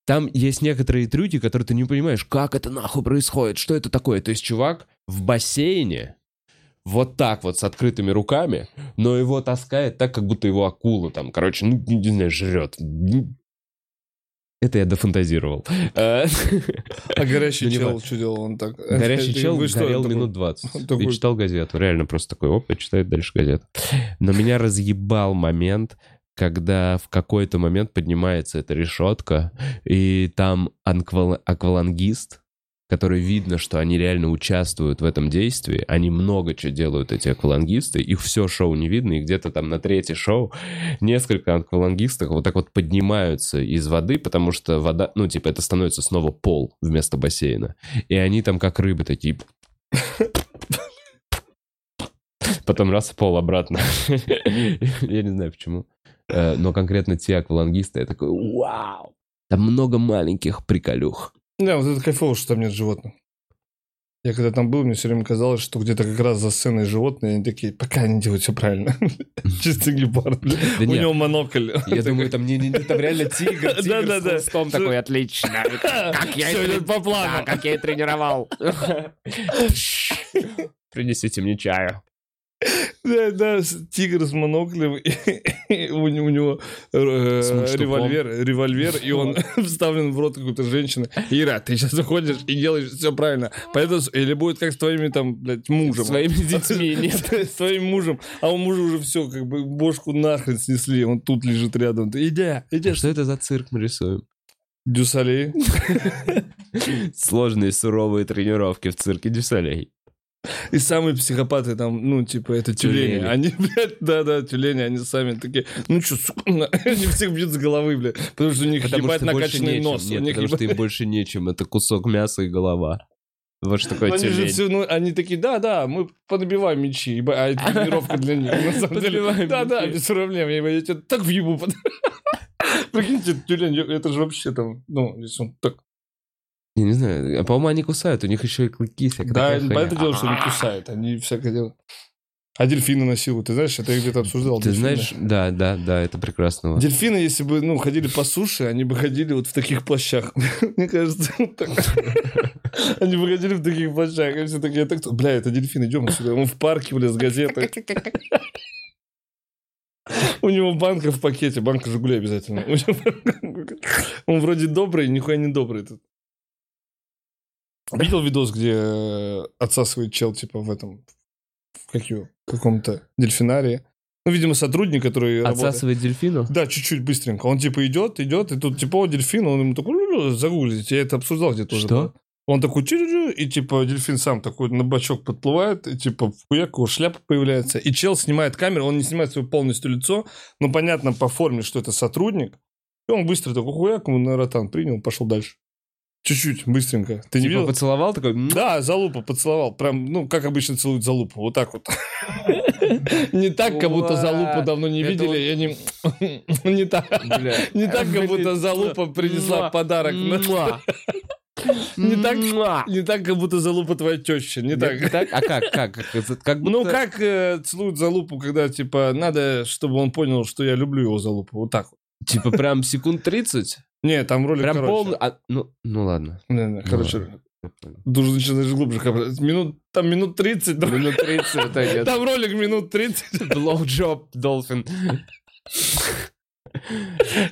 там есть некоторые трюки, которые ты не понимаешь, как это нахуй происходит, что это такое. То есть чувак в бассейне вот так вот с открытыми руками, но его таскает так, как будто его акула там, короче, ну, не, знаю, жрет. Это я дофантазировал. <laughs> А горящий не чел, что делал он так? Горящий Ты- чел горел минут 20 он и читал газету. Реально просто такой, оп, читает дальше газету. Но меня разъебал момент, когда в какой-то момент поднимается эта решетка, и там анквал- аквалангист, который видно, что они реально участвуют в этом действии, они много чего делают, эти аквалангисты, их все шоу не видно, и где-то там на третье шоу несколько аквалангистов вот так вот поднимаются из воды, потому что вода, ну, типа, это становится снова пол вместо бассейна. И они там как рыбы такие... Потом раз пол обратно. <laughs> Я не знаю почему. Э, Но конкретно те аквалангисты, я такой, вау! Там много маленьких приколюх. Да, вот это кайфово, что там нет животных. Я когда там был, мне все время казалось, что где-то как раз за сценой животные, они такие, пока они делают все правильно. <laughs> Чисто гепард. У него монокль. я думаю, там, не, там реально тигр, <laughs> тигр с хвостом такой, отлично. <laughs> Как я, идет по плану. Как я и тренировал. Принесите мне чаю. Да, да, с- тигр с моноклем, и- у не- у него э, С револьвер, револьвер, и он <laughs> вставлен в рот какой-то женщины. Ира, ты сейчас заходишь и делаешь все правильно. Поэтому, с- или будет как с твоими там, блядь, мужем. Своими <laughs> детьми, нет. С твоим мужем. А у мужа уже все, как бы бошку нахрен снесли. Он тут лежит рядом. Иди, иди. Что это за цирк мы рисуем? Дюсалей. <laughs> Сложные суровые тренировки в цирке Дюсалей. И самые психопаты там, ну, типа, это тюлени. Тюлени. Они, блядь, да-да, тюлени, они сами такие, ну что, сука, <laughs> они всех бьют с головы, блядь, потому что у них Потому ебать что накачанный нос. у Нет, них потому что ебать- им больше нечем. Это кусок мяса и голова. Вот что такое Ну, они тюлень. все, ну, они такие, да, да, мы подбиваем мячи, а это тренировка для них. На самом деле, Подбиваем да, да, мячи. без проблем, я, тебя так въебу. под- <laughs> Прикиньте, тюлень, это же вообще там, ну, если он так... Я не знаю, а, по-моему, они кусают, у них еще и клыки всякая Да, понятное дело, что они кусают, они всякое делают. А дельфины насилуют, ты знаешь, это я где-то обсуждал. Ты дельфины. знаешь, да, да, да, это прекрасно. Дельфины, если бы, ну, ходили по суше, они бы ходили вот в таких плащах. <laughs> Мне кажется, вот так. <laughs> Они бы ходили в таких плащах. И все такие, это кто? Бля, это дельфин, идем отсюда. Он в парке, бля, с газетой. У него банка в пакете, банка Жигули обязательно. <laughs> Он вроде добрый, нихуя не добрый тут. Видел видос, где э, отсасывает чел, типа, в этом, в каком-то дельфинарии? Ну, видимо, сотрудник, который работает. Отсасывает дельфину? Да, чуть-чуть быстренько. Он типа идет, идет, и тут типа о, дельфин, он ему такой, «Лю-лю-лю», загуглите, я это обсуждал где-то уже. Что? Он такой, «Тю-лю-лю», и типа дельфин сам такой на бачок подплывает, и типа в хуяк его шляпа появляется. И чел снимает камеру, он не снимает свое полностью лицо, но понятно по форме, что это сотрудник. И он быстро такой хуяк ему на ротан принял, пошел дальше. Чуть-чуть, быстренько. Ты не Типа видел? поцеловал такой? «М, Да, залупа поцеловал. Прям, ну, как обычно целуют залупу. Вот так вот. <laughs> Не так, как будто залупу давно не видели. и они... <laughs> Не так. <laughs> Не так, как будто залупа принесла подарок. Не так, не так, как будто залупа твоя теща. Не Не так. так? А как? Как? Как, как будто... Ну, как э, целуют залупу, когда, типа, надо, чтобы он понял, что я люблю его залупу. Вот так вот. Типа прям секунд 30? Не, там ролик, Прям короче. полный... а, ну, ну ладно. Не, не, короче. Я понял. должен начинаешь глубже копать. Минут, там минут 30. да. Минут 30 это нет. Там ролик минут 30. Blowjob Dolphin.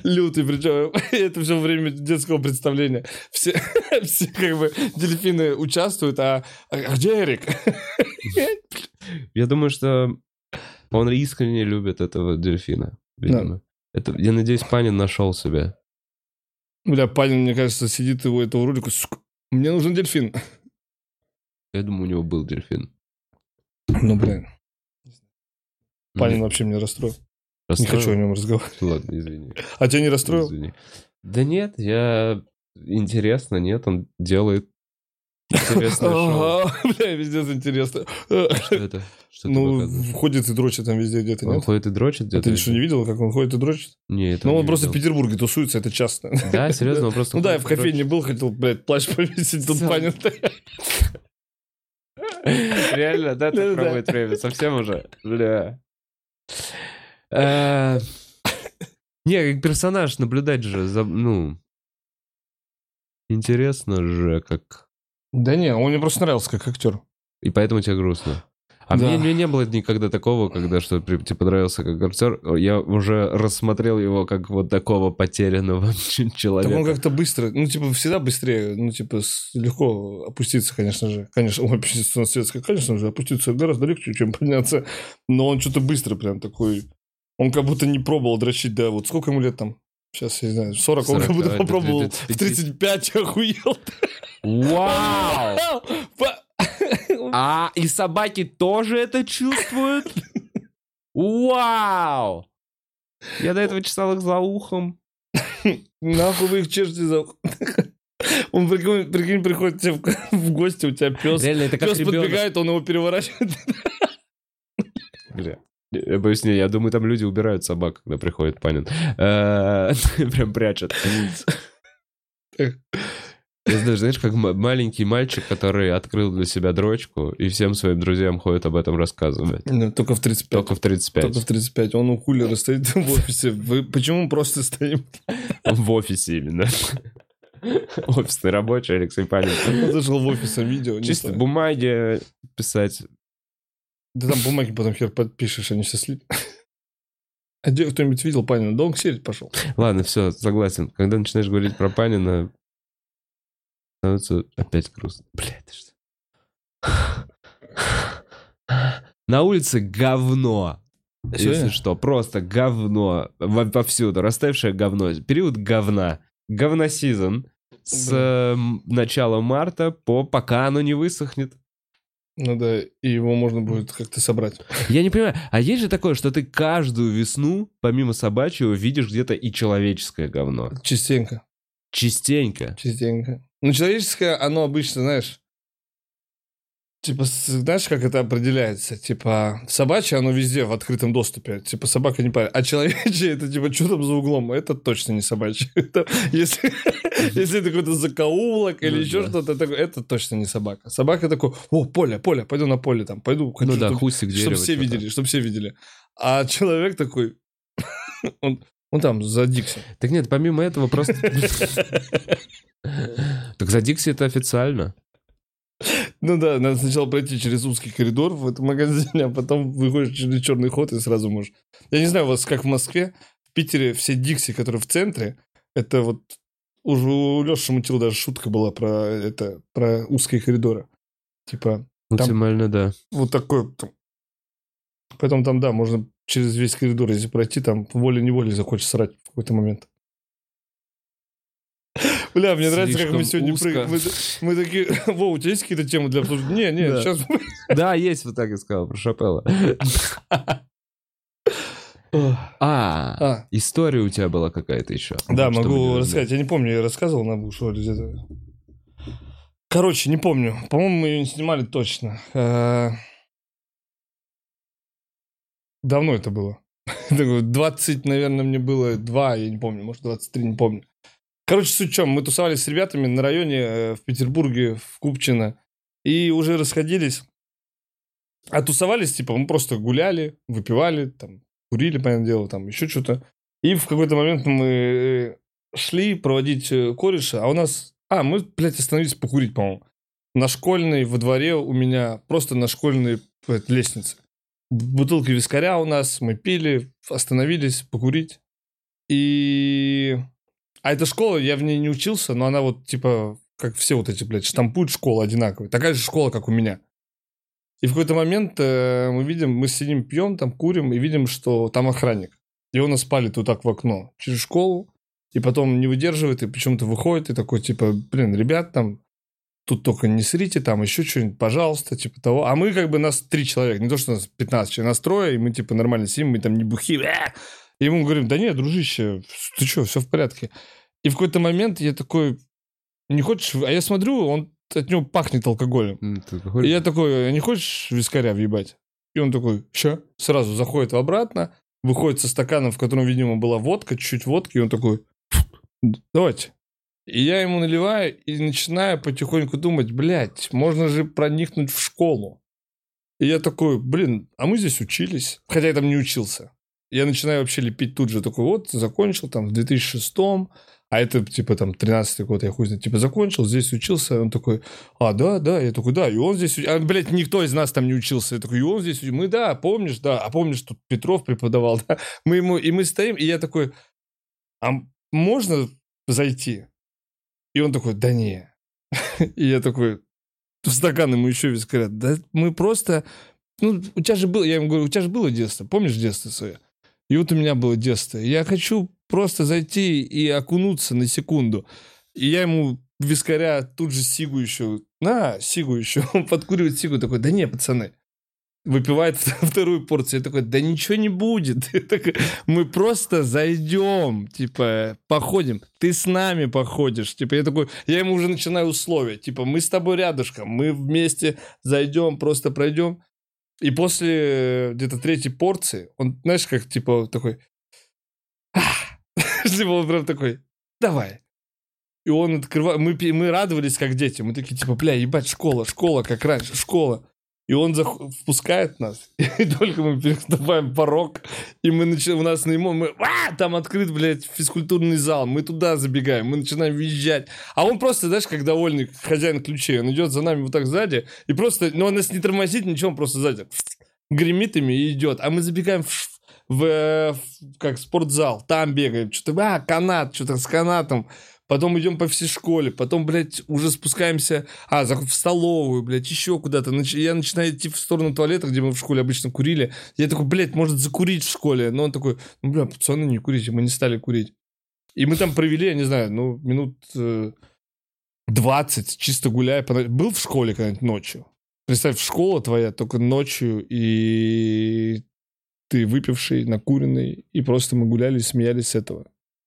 Лютый, причем <laughs> это все время детского представления. Все, <laughs> все как бы дельфины участвуют, а, а где Эрик? Я думаю, что он искренне любит этого дельфина. Видимо. Это, я надеюсь, Панин нашел себя. Бля, Панин, мне кажется, сидит его этого ролика, сука, мне нужен дельфин. Я думаю, у него был дельфин. Ну, блин, Панин вообще меня расстроил. Не хочу о нем разговаривать. Ладно, извини. А тебя не расстроил? извини. Да нет, я... Интересно, нет, он делает интересное <laughs> шоу. <laughs> Бля, пиздец интересно. Что это? Что ты Ну, ходит и дрочит там везде где-то, Он нет? ходит и дрочит А где-то? Ты что, не видел, как он ходит и дрочит? Не, это Ну, он просто в. Петербурге тусуется, это часто. Да, серьезно, он <laughs> просто Ну да, я в кофейне был, хотел, блядь, плащ повесить, тут. Панин Реально, да, Да-да. так проводит время? Совсем уже? Бля. Э, Не, как персонаж наблюдать же, за- ну... Интересно же, как... Да не, он мне просто нравился как актер. И поэтому тебе грустно. А Да. мне, мне не было никогда такого, когда что тебе понравился как актер. Я уже рассмотрел его как вот такого потерянного <laughs> человека. он как-то быстро, ну, типа, всегда быстрее, ну, типа, легко опуститься, конечно же. Конечно, ой, опуститься на светское, конечно же, опуститься гораздо легче, чем подняться. Но он что-то быстро прям такой... Он как будто не пробовал дрочить, да, вот сколько ему лет там? Сейчас, я не знаю, 40, он 40, как будто попробовал да, в да, 35, охуел. Вау! <laughs> <laughs> А, и собаки тоже это чувствуют? Вау! Я до этого чесал их за ухом. Нахуй вы их чешете за... ухо? <laughs> Он, прикинь, прикинь, приходит тебе в, в гости, у тебя пес. Реально, это как Пес ребенок. подбегает, он его переворачивает. Бля. Я боюсь, не, я думаю, там люди убирают собак, когда приходит Панин. Э, <laughs> Прям прячут. Я знаю, знаешь, как маленький мальчик, который открыл для себя дрочку, и всем своим друзьям ходит об этом рассказывать. Ну, Только в 35. Только в 35. Только в 35. Он у кулера стоит в офисе. Вы почему мы просто стоим? В офисе именно. Офисный рабочий Алексей Панин. Он зашел в офис, а видео. Чисто бумаги писать. Да там бумаги потом хер подпишешь, они все слип. <laughs> А где кто-нибудь видел Панина? Да он к Середе пошел. Ладно, все, согласен. Когда начинаешь говорить про Панина, становится опять грустно. Бля, это что? <sighs> На улице говно. Если Сегодня? что, просто говно. Во- Повсюду. Растаявшее говно. Период говна. Говносезон. С э, начала марта по пока оно не высохнет. Ну да, и его можно будет как-то собрать. Я не понимаю, а есть же такое, что ты каждую весну, помимо собачьего, видишь где-то и человеческое говно? Частенько. Частенько. Частенько. Ну, человеческое, оно обычно, знаешь, Типа, знаешь, как это определяется? Типа, собачье, оно везде в открытом доступе. Типа, собака не парит. А человечье, это типа, что там за углом? Это точно не собачье. <laughs> Это если, <laughs> если это какой-то закоулок или Ну еще да. что-то такое, это точно не собака. Собака такой, о, поле, поле, пойду на поле там, пойду. хочу Ну да, тут хустик дерева. чтобы все видели, чтобы все видели. А человек такой, <laughs> он, он там за Дикси. Так нет, помимо этого просто... Так за Дикси это официально. Ну да, надо сначала пройти через узкий коридор в этом магазине, <laughs> а потом выходишь через черный ход и сразу можешь. Я не знаю, у вас как в Москве, в Питере все Дикси, которые в центре, это вот уже у Леши Мутил даже шутка была про это, про узкие коридоры. Типа, Максимально, да. вот такой. там. Поэтому там, да, можно через весь коридор, если пройти, там волей-неволей захочешь срать в какой-то момент. Бля, мне нравится, как мы сегодня узко. прыг- мы, такие, <laughs> Во, у тебя есть какие-то темы для обсуждения? Не, не, сейчас... <laughs> Да, есть, вот так и сказал про Шапелла. А, А, история у тебя была какая-то еще. да, могу рассказать. Я не помню, я рассказывал на Бушу или где-то. Короче, не помню. По-моему, мы ее не снимали точно. Э, Давно это было. <laughs> Такой 20, наверное, мне было 2, я не помню, может, 23, не помню. Короче, суть в чем, мы тусовались с ребятами на районе э, в Петербурге, в Купчино, и уже расходились. А тусовались, типа, мы просто гуляли, выпивали, там, курили, понятное дело, там, еще что-то. И в какой-то момент мы э, шли проводить э, кореша, а у нас... А, мы, блядь, остановились покурить, по-моему. На школьной, во дворе у меня, просто на школьной э, лестнице. Бутылки вискаря у нас, мы пили, остановились покурить. И... А эта школа, я в ней не учился, но она вот, типа, как все вот эти, блядь, штампуют школы одинаковые. Такая же школа, как у меня. И в какой-то момент э, мы видим, мы сидим, пьем, там, курим, и видим, что там охранник. И он нас палит вот так в окно через школу, и потом не выдерживает, и почему-то выходит, и такой, типа, блин, ребят, там, тут только не срите, там, еще что-нибудь, пожалуйста, типа того. А мы, как бы, нас три человека, не то, что нас 15 человек, нас трое, и мы, типа, нормально сидим, мы там не бухи, э! И ему говорим, да нет, дружище, ты что, все в порядке. И в какой-то момент я такой, не хочешь, а я смотрю, он от него пахнет алкоголем. И я такой, «А не хочешь вискаря въебать? И он такой, ща. Сразу заходит обратно, выходит со стаканом, в котором, видимо, была водка, чуть-чуть водки, и он такой, давайте. И я ему наливаю и начинаю потихоньку думать, блядь, можно же проникнуть в школу. И я такой, блин, а мы здесь учились. Хотя я там не учился. Я начинаю вообще лепить тут же. Такой, вот, закончил там в 2006 а это, типа, там, 13-й год, я хуй знает, типа, закончил, здесь учился. Он такой, а, да, да, я такой, да, и он здесь, а, блядь, никто из нас там не учился. Я такой, и он здесь, мы, да, помнишь, да, а помнишь, тут Петров преподавал, <laughs> да, мы ему, и мы стоим, и я такой, а можно зайти? И он такой, да не. <laughs> И я такой, в стакан ему еще вискаря, да мы просто, ну, у тебя же было, я ему говорю, у тебя же было детство, помнишь детство свое? И вот у меня было детство. Я хочу просто зайти и окунуться на секунду. И я ему вискаря тут же сигу еще. На, сигу еще. <laughs> Он подкуривает сигу такой, да не, пацаны. Выпивает <laughs> вторую порцию. Я такой, да ничего не будет. <laughs> Такой, Мы просто зайдем, типа, походим. Ты с нами походишь. Типа, я такой, я ему уже начинаю условия. Типа, мы с тобой рядышком, мы вместе зайдем, просто пройдем. И после где-то третьей порции, он, знаешь, как, типа, такой, <laughs> типа, он прям такой, давай. И он открывает, мы, мы радовались, как дети, мы такие, типа, бля, ебать, школа, школа, как раньше, школа. И он зах- впускает нас, <laughs> и только мы переступаем порог, и мы начинаем, у нас на ему, мы, «А, там открыт, блядь, физкультурный зал, мы туда забегаем, мы начинаем визжать. А он просто, знаешь, как довольный хозяин ключей, он идет за нами вот так сзади, и просто, ну, он нас не тормозит, ничего, он просто сзади <sniffs> гремит ими и идет. А мы забегаем в, в, э, в, как спортзал, там бегаем, что-то, а, канат, что-то с канатом. Потом идем по всей школе, потом, блядь, уже спускаемся, а, в столовую, блядь, еще куда-то. Я начинаю идти в сторону туалета, где мы в школе обычно курили. Я такой, блядь, может закурить в школе? Но он такой, ну, бля, пацаны, не курите, мы не стали курить. И мы там провели, я не знаю, ну, минут э, 20, чисто гуляя. Был в школе когда-нибудь ночью? Представь, школа твоя только ночью, и ты выпивший, накуренный, и просто мы гуляли и смеялись с этого.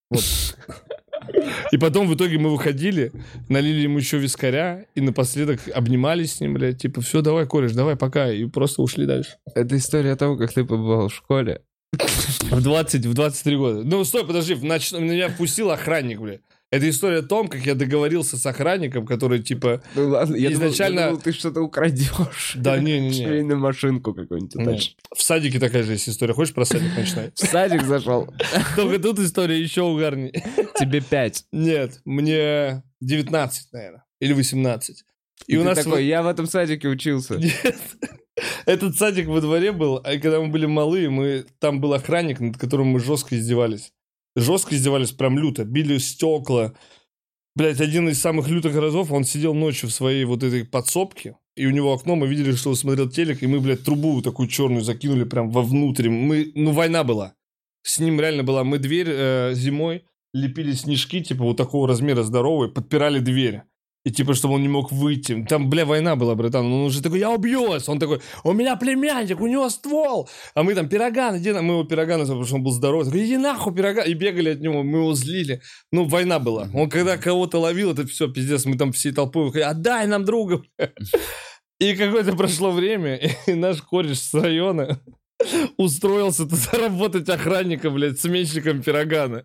Вот. <laughs> <laughs> И потом в итоге мы выходили, налили ему еще вискаря, и напоследок обнимались с ним, блядь, типа, все, давай, кореш, давай, пока, и просто ушли дальше. Это история о том, как ты побывал в школе. В 20, в 23 года. Ну, стой, подожди, в ноч- меня впустил охранник, блядь. Это история о том, как я договорился с охранником, который, типа, Ну ладно, я думал- Изначально- я думал, ты что-то украдешь. Да, не-не-не. Швейную машинку какую-нибудь в садике такая же есть история. Хочешь про садик начинать? В садик зашел. Только тут история еще угарней. Тебе пять. Нет, мне 19, наверное, или 18. И, И у нас такой, я в этом садике учился. Нет. Этот садик во дворе был, а когда мы были малые, мы там был охранник, над которым мы жестко издевались. Жестко издевались, прям люто. Били стекла. Блять, один из самых лютых разов, он сидел ночью в своей вот этой подсобке, и у него окно, мы видели, что он смотрел телек, и мы, блядь, трубу такую черную закинули прям вовнутрь. Мы, ну, война была. С ним реально была. Мы дверь э, зимой лепили снежки, типа, вот такого размера здоровые, подпирали дверь. И типа, чтобы он не мог выйти. Там, бля, война была, братан. Он уже такой, я убью вас. Он такой, у меня племянник, у него ствол. А мы там, пироган, иди на... Мы его пироган потому что он был здоровый. Такой, иди нахуй, пироган. И бегали от него, мы его злили. Ну, война была. Он когда кого-то ловил, это все, пиздец. Мы там всей толпой выходили, отдай нам друга. И какое-то прошло время, и наш кореш с района устроился тут <laughs> заработать охранником, блядь, сменщиком пирогана.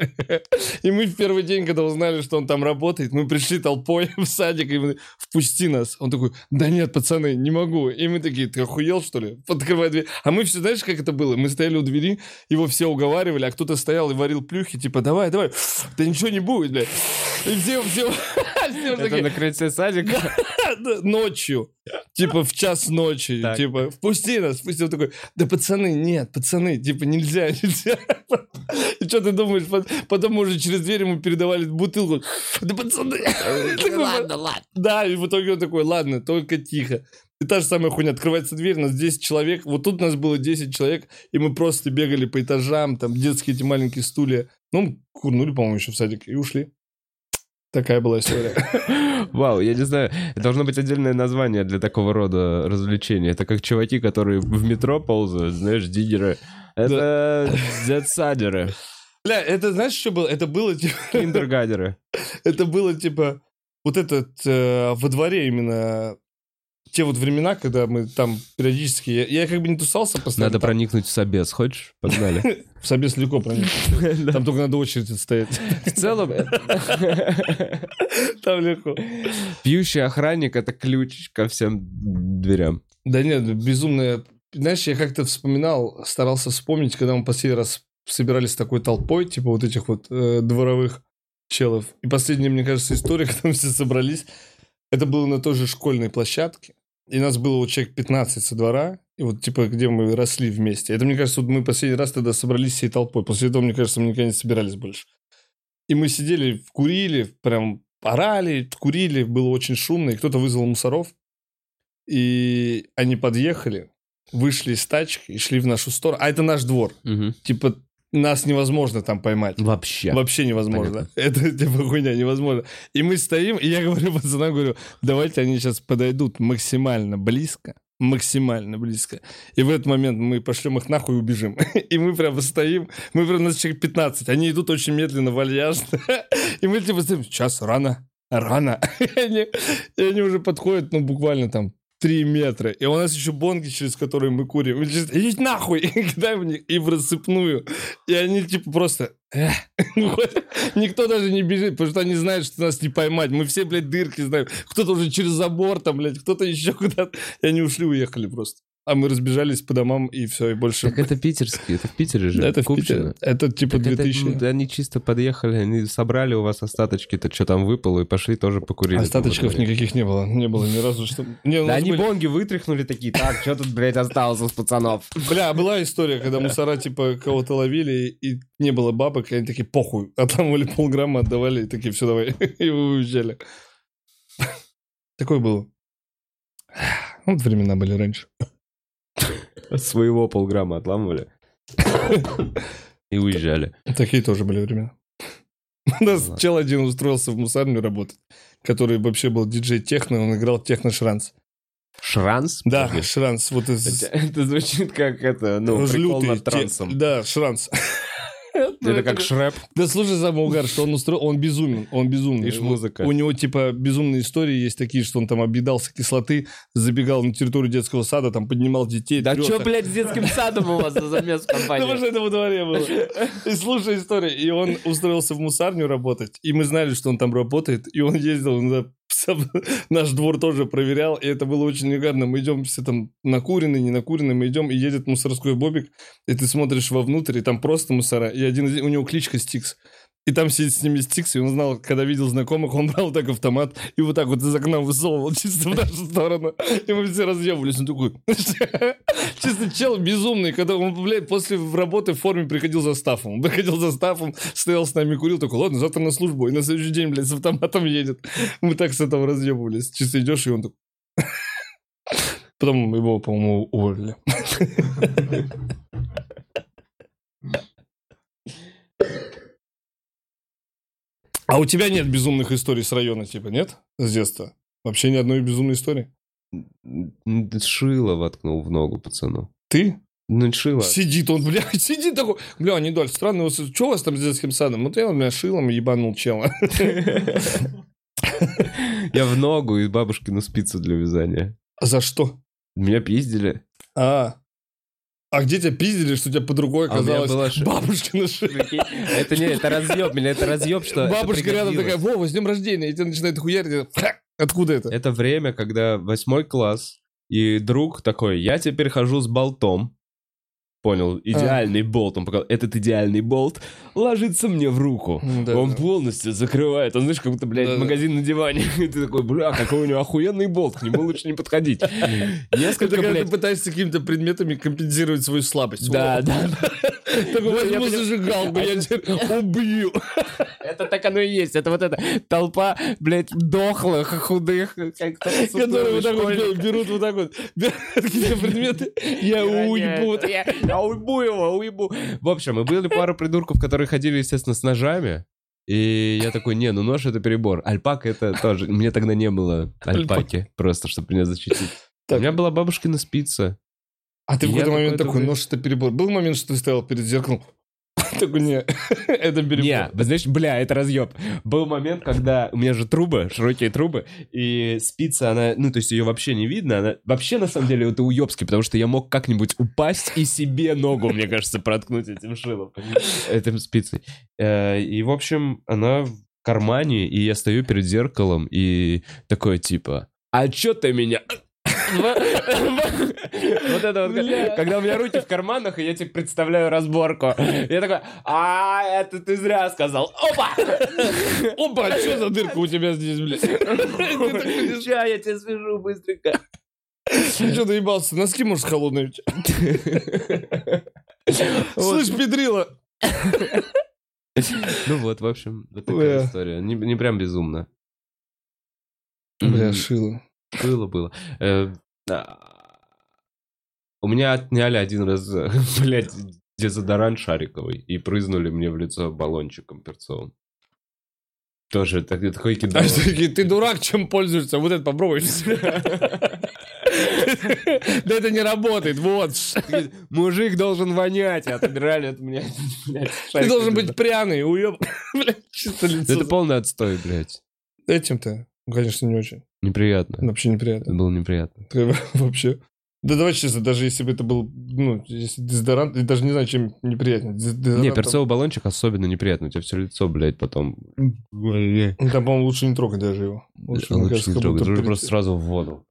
И мы в первый день, когда узнали, что он там работает, мы пришли толпой <laughs> в садик, и мы, впусти нас. Он такой, да нет, пацаны, не могу. И мы такие, ты охуел, что ли? Подкрывай дверь. А мы все, знаешь, как это было? Мы стояли у двери, его все уговаривали, а кто-то стоял и варил плюхи, типа, давай, давай, <sniffs> да ничего не будет, блядь. И все, все, <laughs> все Это такие, на крыльце садика. да, ночью. Типа в час ночи. Так. Типа, впусти нас, впусти. Он такой, да пацаны, нет, пацаны, типа нельзя, <laughs> нельзя. И что ты думаешь? Пот- Потом уже через дверь ему передавали бутылку. Да пацаны. Такой, ладно. Да, и в итоге он такой, ладно, только тихо. И та же самая хуйня, открывается дверь, нас 10 человек, вот тут нас было 10 человек, и мы просто бегали по этажам, там детские эти маленькие стулья. Ну, курнули, по-моему, еще в садик и ушли. Такая была история. <laughs> Вау, я не знаю, должно быть отдельное название для такого рода развлечений. Это как чуваки, которые в метро ползают, знаешь, диггеры. Это детсадеры, Бля, это знаешь, что было? Это было типа... киндергадеры. <laughs> Это было типа вот этот э, во дворе именно те вот времена, когда мы там периодически... Я, я как бы не тусался постоянно. Надо там, проникнуть в собес, хочешь? Погнали. <laughs> В собес легко проник. <laughs> Там только надо очередь стоять. В целом, <laughs> Там легко. пьющий охранник — это ключ ко всем дверям. Да нет, безумно... Знаешь, я как-то вспоминал, старался вспомнить, когда мы последний раз собирались с такой толпой, типа вот этих вот э, дворовых челов. И последняя, мне кажется, история, когда мы все собрались, это было на той же школьной площадке. И нас было вот человек 15 со двора, и вот типа где мы росли вместе. Это, мне кажется, вот мы последний раз тогда собрались всей толпой. После этого, мне кажется, мы никогда не собирались больше. И мы сидели, курили, прям орали, курили, было очень шумно, и кто-то вызвал мусоров. И они подъехали, вышли из тачки и шли в нашу сторону. А это наш двор. Мгм. Типа, нас невозможно там поймать. Вообще. Вообще невозможно. <laughs> Это типа хуйня, невозможно. И мы стоим, и я говорю пацанам, говорю, давайте они сейчас подойдут максимально близко, максимально близко. И в этот момент мы пошлем их нахуй и убежим. <laughs> И мы прямо стоим, мы прям, нас человек 15, они идут очень медленно, вальяжно. <laughs> И мы типа стоим, сейчас, рано, рано. И они, и они уже подходят, ну, буквально там 3 метра. И у нас еще бонги, через которые мы курим. Идите нахуй! <laughs> И кидаем в них, и в рассыпную. И они типа просто... <laughs> Никто даже не бежит, потому что они знают, что нас не поймать. Мы все, блядь, дырки знаем. Кто-то уже через забор там, блядь, кто-то еще куда-то. И они ушли, уехали просто. А мы разбежались по домам, и все, и больше... Так это питерские, это в Питере же. Это в. Питере. Это типа Так это, 2000... ну, да, они чисто подъехали, они собрали у вас остаточки-то, что там выпало, и пошли тоже покурили. Остаточков там никаких не было. Не было ни разу, что... Не, у Да они были- бонги вытряхнули такие, так, что тут, блядь, осталось из пацанов? Бля, была история, когда мусора, типа, кого-то ловили, и не было бабок, и они такие, похуй, отламывали полграмма, отдавали, и такие, все, давай, <laughs> и вы уезжали. Такое было. Вот времена были раньше. Своего полграмма отламывали. И уезжали. Такие тоже были времена. У нас чел один устроился в мусарню работать, который вообще был диджей техно, он играл техно-шранс. Шранс? Да, Подожди. шранс, вот из... Это, это звучит как это, ну, Уж прикол над те- трансом. Да, шранс. Это как шрэп. Да слушай, самый угар, что он устроил, он безумен, он безумный. Ишь, музыка. У него, типа, безумные истории есть такие, что он там объедался кислоты, забегал на территорию детского сада, там поднимал детей. Да что, блядь, с детским садом у вас за замес Ну, компании? потому что это во дворе было. И слушай историю. И он устроился в мусарню работать. И мы знали, что он там работает. И он ездил на <laughs> наш двор тоже проверял, и это было очень угарно. Мы идем все там накуренные, не накуренные, мы идем, и едет мусорской бобик, и ты смотришь вовнутрь, и там просто мусора, и один у него кличка Стикс. И там сидит с ними Стикс, и он знал, когда видел знакомых, он брал так автомат и вот так вот из окна высовывал <laughs> чисто в нашу сторону. И мы все разъебывались. Он такой... <laughs> Чисто чел безумный, когда он, блядь, после работы в форме приходил за стафом. Он приходил за стафом, стоял с нами, курил, такой, ладно, завтра на службу. И на следующий день, блядь, с автоматом едет. Мы так с этого разъебывались. Чисто идешь, и он такой... <laughs> Потом его, по-моему, уволили. А у тебя нет безумных историй с района, типа, нет? С детства? Вообще ни одной безумной истории? Шило воткнул в ногу пацану. Ты? Ну, шило. Сидит он, <laughs> бля, сидит такой, бля, Недоль, странно, что у вас там с детским садом? Вот я, бля, шилом ебанул чела. <laughs> Я в ногу и бабушкину спицу для вязания. За что? Меня пиздили. А, а где тебя пиздили, что тебя под рукой А у меня оказалась была <laughs> бабушкина? Прикинь? Это не, это разъеб, меня это разъеб, что Бабушка рядом такая. Вова, с днем рождения, и тебя начинает хуярить. Откуда это? Это время, когда восьмой класс, и друг такой, я теперь хожу с болтом. Понял, идеальный болт. Он показал, этот идеальный болт ложится мне в руку. Да, он да. полностью закрывает. Он, знаешь, как будто, блядь, Да, да. магазин на диване. <laughs> И ты такой, бля, какой у него охуенный болт. К нему лучше не подходить. <laughs> Это Несколько, когда ты пытаешься какими-то предметами компенсировать свою слабость. Да, да. <laughs> Такой, Ну, возьму понял. зажигалку, я тебя убью. Это так оно и есть. Это вот эта толпа, блядь, дохлых, худых, <laughs> Которые вот так вот берут вот так вот <laughs> какие-то предметы. Я вот. Я уйбу его, уйбу. В общем, мы были пару придурков, которые ходили, естественно, с ножами. И я такой, не, ну нож это перебор. Альпак это тоже. Мне тогда не было альпаки, просто чтобы меня защитить. У меня была бабушкина спица. А ты в какой-то момент такой такой, нож это перебор. Был момент, что ты стоял перед зеркалом? <laughs> Такой, не, <laughs> это Не, перебор. вы знаешь, бля, это разъеб. Был момент, когда у меня же трубы, широкие трубы, и спица, она, ну, то есть ее вообще не видно, она вообще, на самом деле, это уебски, потому что я мог как-нибудь упасть и себе ногу, мне кажется, проткнуть этим шилом, этим спицей. Э, И, в общем, она в кармане, и я стою перед зеркалом, и такой, типа, а чё ты меня... Вот это вот, когда у меня руки в карманах, и я тебе представляю разборку. Я такой, а, это ты зря сказал. Опа! Опа, что за дырка у тебя здесь, блядь? <laughs> Ща я тебя свяжу быстренько. Ты что доебался? Носки, может, холодные? Слышь, педрила! Ну вот, в общем, вот такая история. Не, не прям безумно. Бля, шило. Было, было. У меня отняли один раз, э, <laughs> блядь, дезодорант шариковый и прызнули мне в лицо баллончиком перцовым. Тоже так- такой <laughs> А кидал. ты дурак, чем пользуешься? Вот это попробуй. <laughs> Да это не работает, вот. Мужик должен вонять, а это мне, блядь, Ты должен быть пряный, уеб. Блядь, чисто лицо. Это полный отстой, блядь. Этим-то, конечно, не очень. Неприятно. Вообще Это неприятно. было неприятно. <laughs> Вообще. Да давай честно, даже если бы это был, ну, если дезодорант, я даже не знаю, чем неприятнее. Дез- Не, перцовый баллончик особенно неприятно. У тебя все лицо, блядь, потом... Там, по-моему, лучше не трогать даже его. Лучше, мне Лучше кажется, не трогать. при- просто сразу в воду.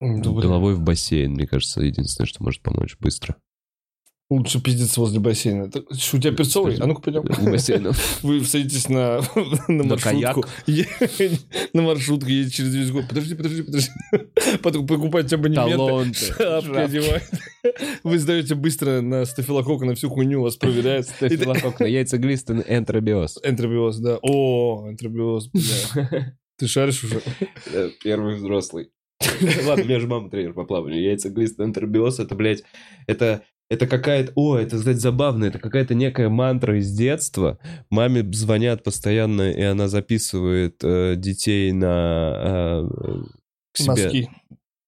Да, блин. Головой в бассейн, мне кажется, единственное, что может помочь быстро. Лучше пиздец возле бассейна. Так, что, у тебя перцовый? А ну-ка пойдем. У бассейна. <laughs> Вы садитесь на, <laughs> на маршрутку. <laughs> На маршрутку едете через весь город. Подожди, подожди, подожди. Потом покупаете абонементы. Шапки одеваете. Вы сдаете быстро на стафилококк, на всю хуйню вас проверяют. Стафилококк на яйцеглистый энтеробиоз. Энтеробиоз, да. О, энтеробиоз, бля. Ты шаришь уже? Э, Первый взрослый. Ладно, у меня же мама тренер по плаванию. Яйцеглистый энтеробиоз, это, блядь, это... Это какая-то... О, это, кстати, забавно. Это какая-то некая мантра из детства. Маме звонят постоянно, и она записывает э, детей на... э, к себе. Носки.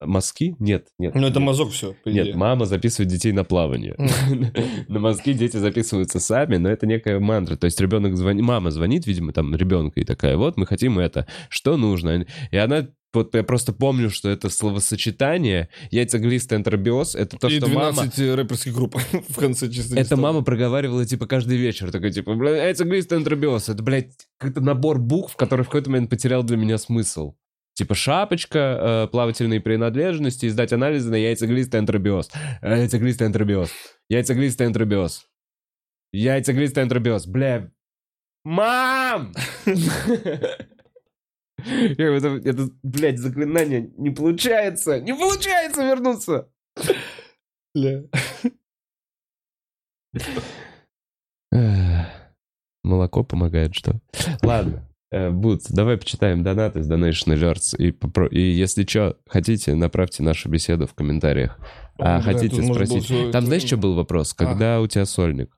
Мазки? Нет, нет. Ну, это мазок все, по идее. Нет, мама записывает детей на плавание. <laughs> На мазки дети записываются сами, но это некая мантра. То есть ребенок звонит, мама звонит, видимо, там ребенка и такая, вот мы хотим это, что нужно? И она вот я просто помню, что это словосочетание яйцеглистый энтеробиоз, это то, И что мама... 12 рэперских групп <laughs> в конце чисто. Это мама проговаривала, типа, каждый вечер. Такой, типа, бля, яйцеглистый энтеробиоз. Это, блядь, какой-то набор букв, который в какой-то момент потерял для меня смысл. Типа шапочка, э, плавательные принадлежности, издать анализы на яйцеглистый энтеробиоз. Э, Яйцеглистый энтеробиоз. Яйцеглистый энтеробиоз. Яйцеглистый энтеробиоз. Бля. Мам! <laughs> Это, это, блядь, заклинание не получается! Не получается вернуться! Бля. Молоко помогает, что? Ладно. Э, Бутс, давай почитаем донаты с Donation Alerts. И, попро- и если что, хотите, направьте нашу беседу в комментариях. А хотите тут можно было спросить... всё Там знаешь, что был вопрос? Когда у тебя сольник?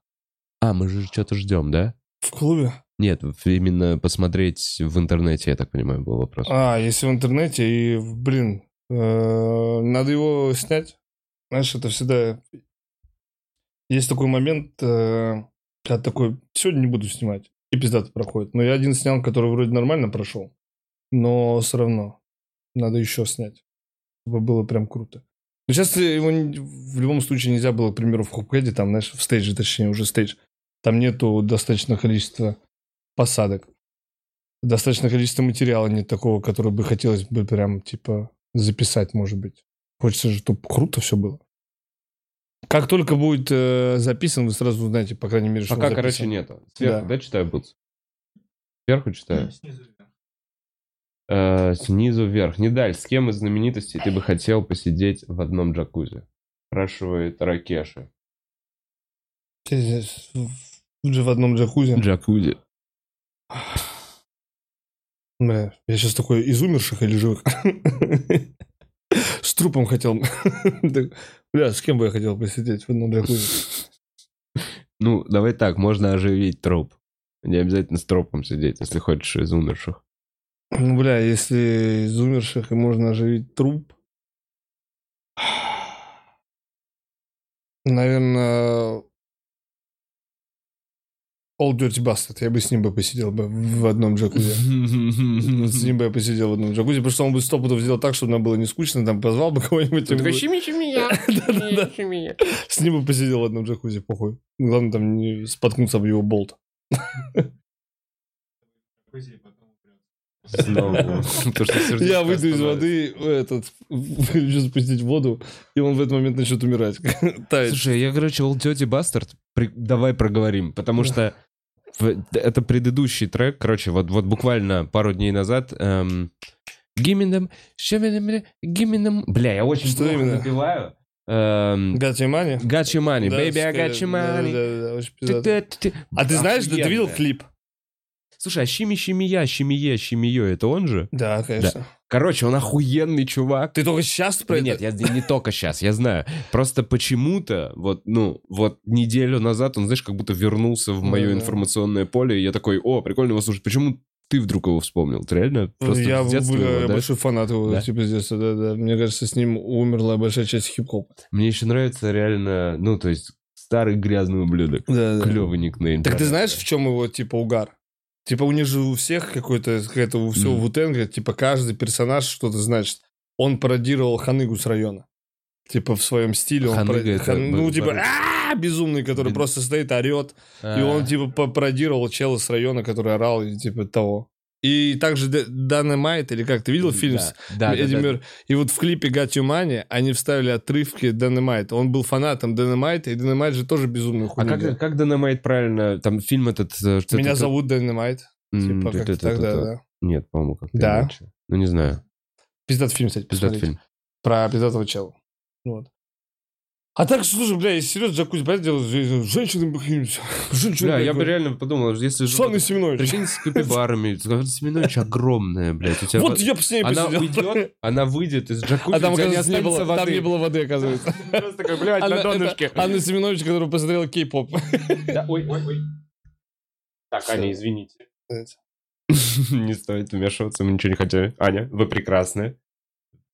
А, мы же что-то ждем, да? В клубе? Нет, именно посмотреть в интернете, я так понимаю, был вопрос. А, если в интернете, и, блин, э, надо его снять. Знаешь, это всегда... Есть такой момент, э, когда такой, сегодня не буду снимать, и пиздато проходит. Но я один снял, который вроде нормально прошел, но все равно надо еще снять, чтобы было прям круто. Но сейчас его в любом случае нельзя было, к примеру, в хопкэде, там, знаешь, в стейдже, точнее, уже стейдж, там нету достаточного количества посадок достаточное количество материала нет такого, который бы хотелось бы прям, типа, записать, может быть. Хочется же, чтобы круто все было. Как только будет э, записан, вы сразу узнаете, по крайней мере, что он Пока, записан. короче, нету. Сверху, Да. да, читаю, Бутс? Сверху читаю. Снизу вверх. Э, снизу вверх. Недаль, с кем из знаменитостей ты бы хотел посидеть в одном джакузи? Спрашивает Ракеши. Ты здесь в- Тут же в одном джакузи. Джакузи. Бля, я сейчас такой из умерших или живых? <laughs> С трупом хотел. <laughs> Так, Бля, с кем бы я хотел посидеть в одном джакузи? Ну, давай так, можно оживить труп. Не обязательно с трупом сидеть, если хочешь из умерших. Ну, бля, если из умерших и можно оживить труп, <sighs> наверное, Old Dirty Bastard. Я бы с ним бы посидел бы в одном джакузи. <laughs> С ним бы я посидел в одном джакузи, потому что он бы сто пудов сделал так, чтобы нам было не скучно, там позвал бы <laughs> кого-нибудь. и мы бы- <laughs> Да-да-да. С ним бы посидел в одном джакузи, похуй. Главное там не споткнуться об его болт. Я выйду из воды, этот, хочу спустить в воду, и он в этот момент начнет умирать. Слушай, я, короче, Old Dirty Bastard, давай проговорим, потому что это предыдущий трек, короче, вот, вот буквально пару дней назад эм, Гимином, Гимином, бля, я очень Что плохо именно? напеваю. Эм, Got your money? Got your money, Да, baby, I got your да, money. да, да, очень пиздато. Ты-ты-ты. А ты знаешь, ты видел клип? Слушай, а Щими Щимия, Щимие, Щимиё, это он же? Да, конечно. Короче, он охуенный чувак. Ты только сейчас про Да это? нет, я не только сейчас, я знаю. Просто почему-то, вот, ну, вот неделю назад он, знаешь, как будто вернулся в мое Да-да. информационное поле, и я такой, о, прикольно его слушать. Почему ты вдруг его вспомнил? Ты реально просто я с детства бля, его, я да? большой фанат его, Да? типа, с детства, да, да. Мне кажется, с ним умерла большая часть хип-хопа. Мне еще нравится реально, ну, то есть, старый грязный ублюдок. Да, да. Клевый никнейм. Так ты знаешь, в чем его, типа, угар? Типа, у них же у всех какой-то, какая-то у всего Мгм. Вутенга, типа, каждый персонаж что-то значит. Он пародировал Ханыгу с района. Типа, в своем стиле. он пароди- это Хан- Ну, типа, безумный, который просто стоит, орет. А, И он, типа, по- пародировал чела с района, который орал, и типа того. И также Д- Dynamite, или как, ты видел фильм с да, да, Эдди да, да. Мёр- И вот в клипе Got You Money они вставили отрывки Dynamite. Он был фанатом Dynamite, и Dynamite же тоже безумную А хуйню как, как Dynamite правильно? Там фильм этот... э, что-то- Меня зовут Dynamite. М, Типа, как это- тогда, это- да. Нет, по-моему, как-то Да. Ну, не знаю. Пиздат фильм, кстати, Пиздат фильм. Про пиздатого чела. Вот. А так, слушай, бля, если серьезно, джакузи, понятное дело, же- женщины <laughs> Бля, я бы реально подумал, если... С Анной живот- Семенович. Прикинь, с капибарами. <laughs> Семенович огромная, блядь. У тебя Вот я бы с ней Она уйдет, она выйдет из джакузи, А там, оказывается, не было, там воды. не было воды, оказывается. <laughs> Просто такой, блядь, на донышке. Анна Семенович, которая посмотрела кей-поп. Ой, ой, ой. Так. Аня, извините. Не стоит вмешиваться, мы ничего не хотели. Аня, вы прекрасны.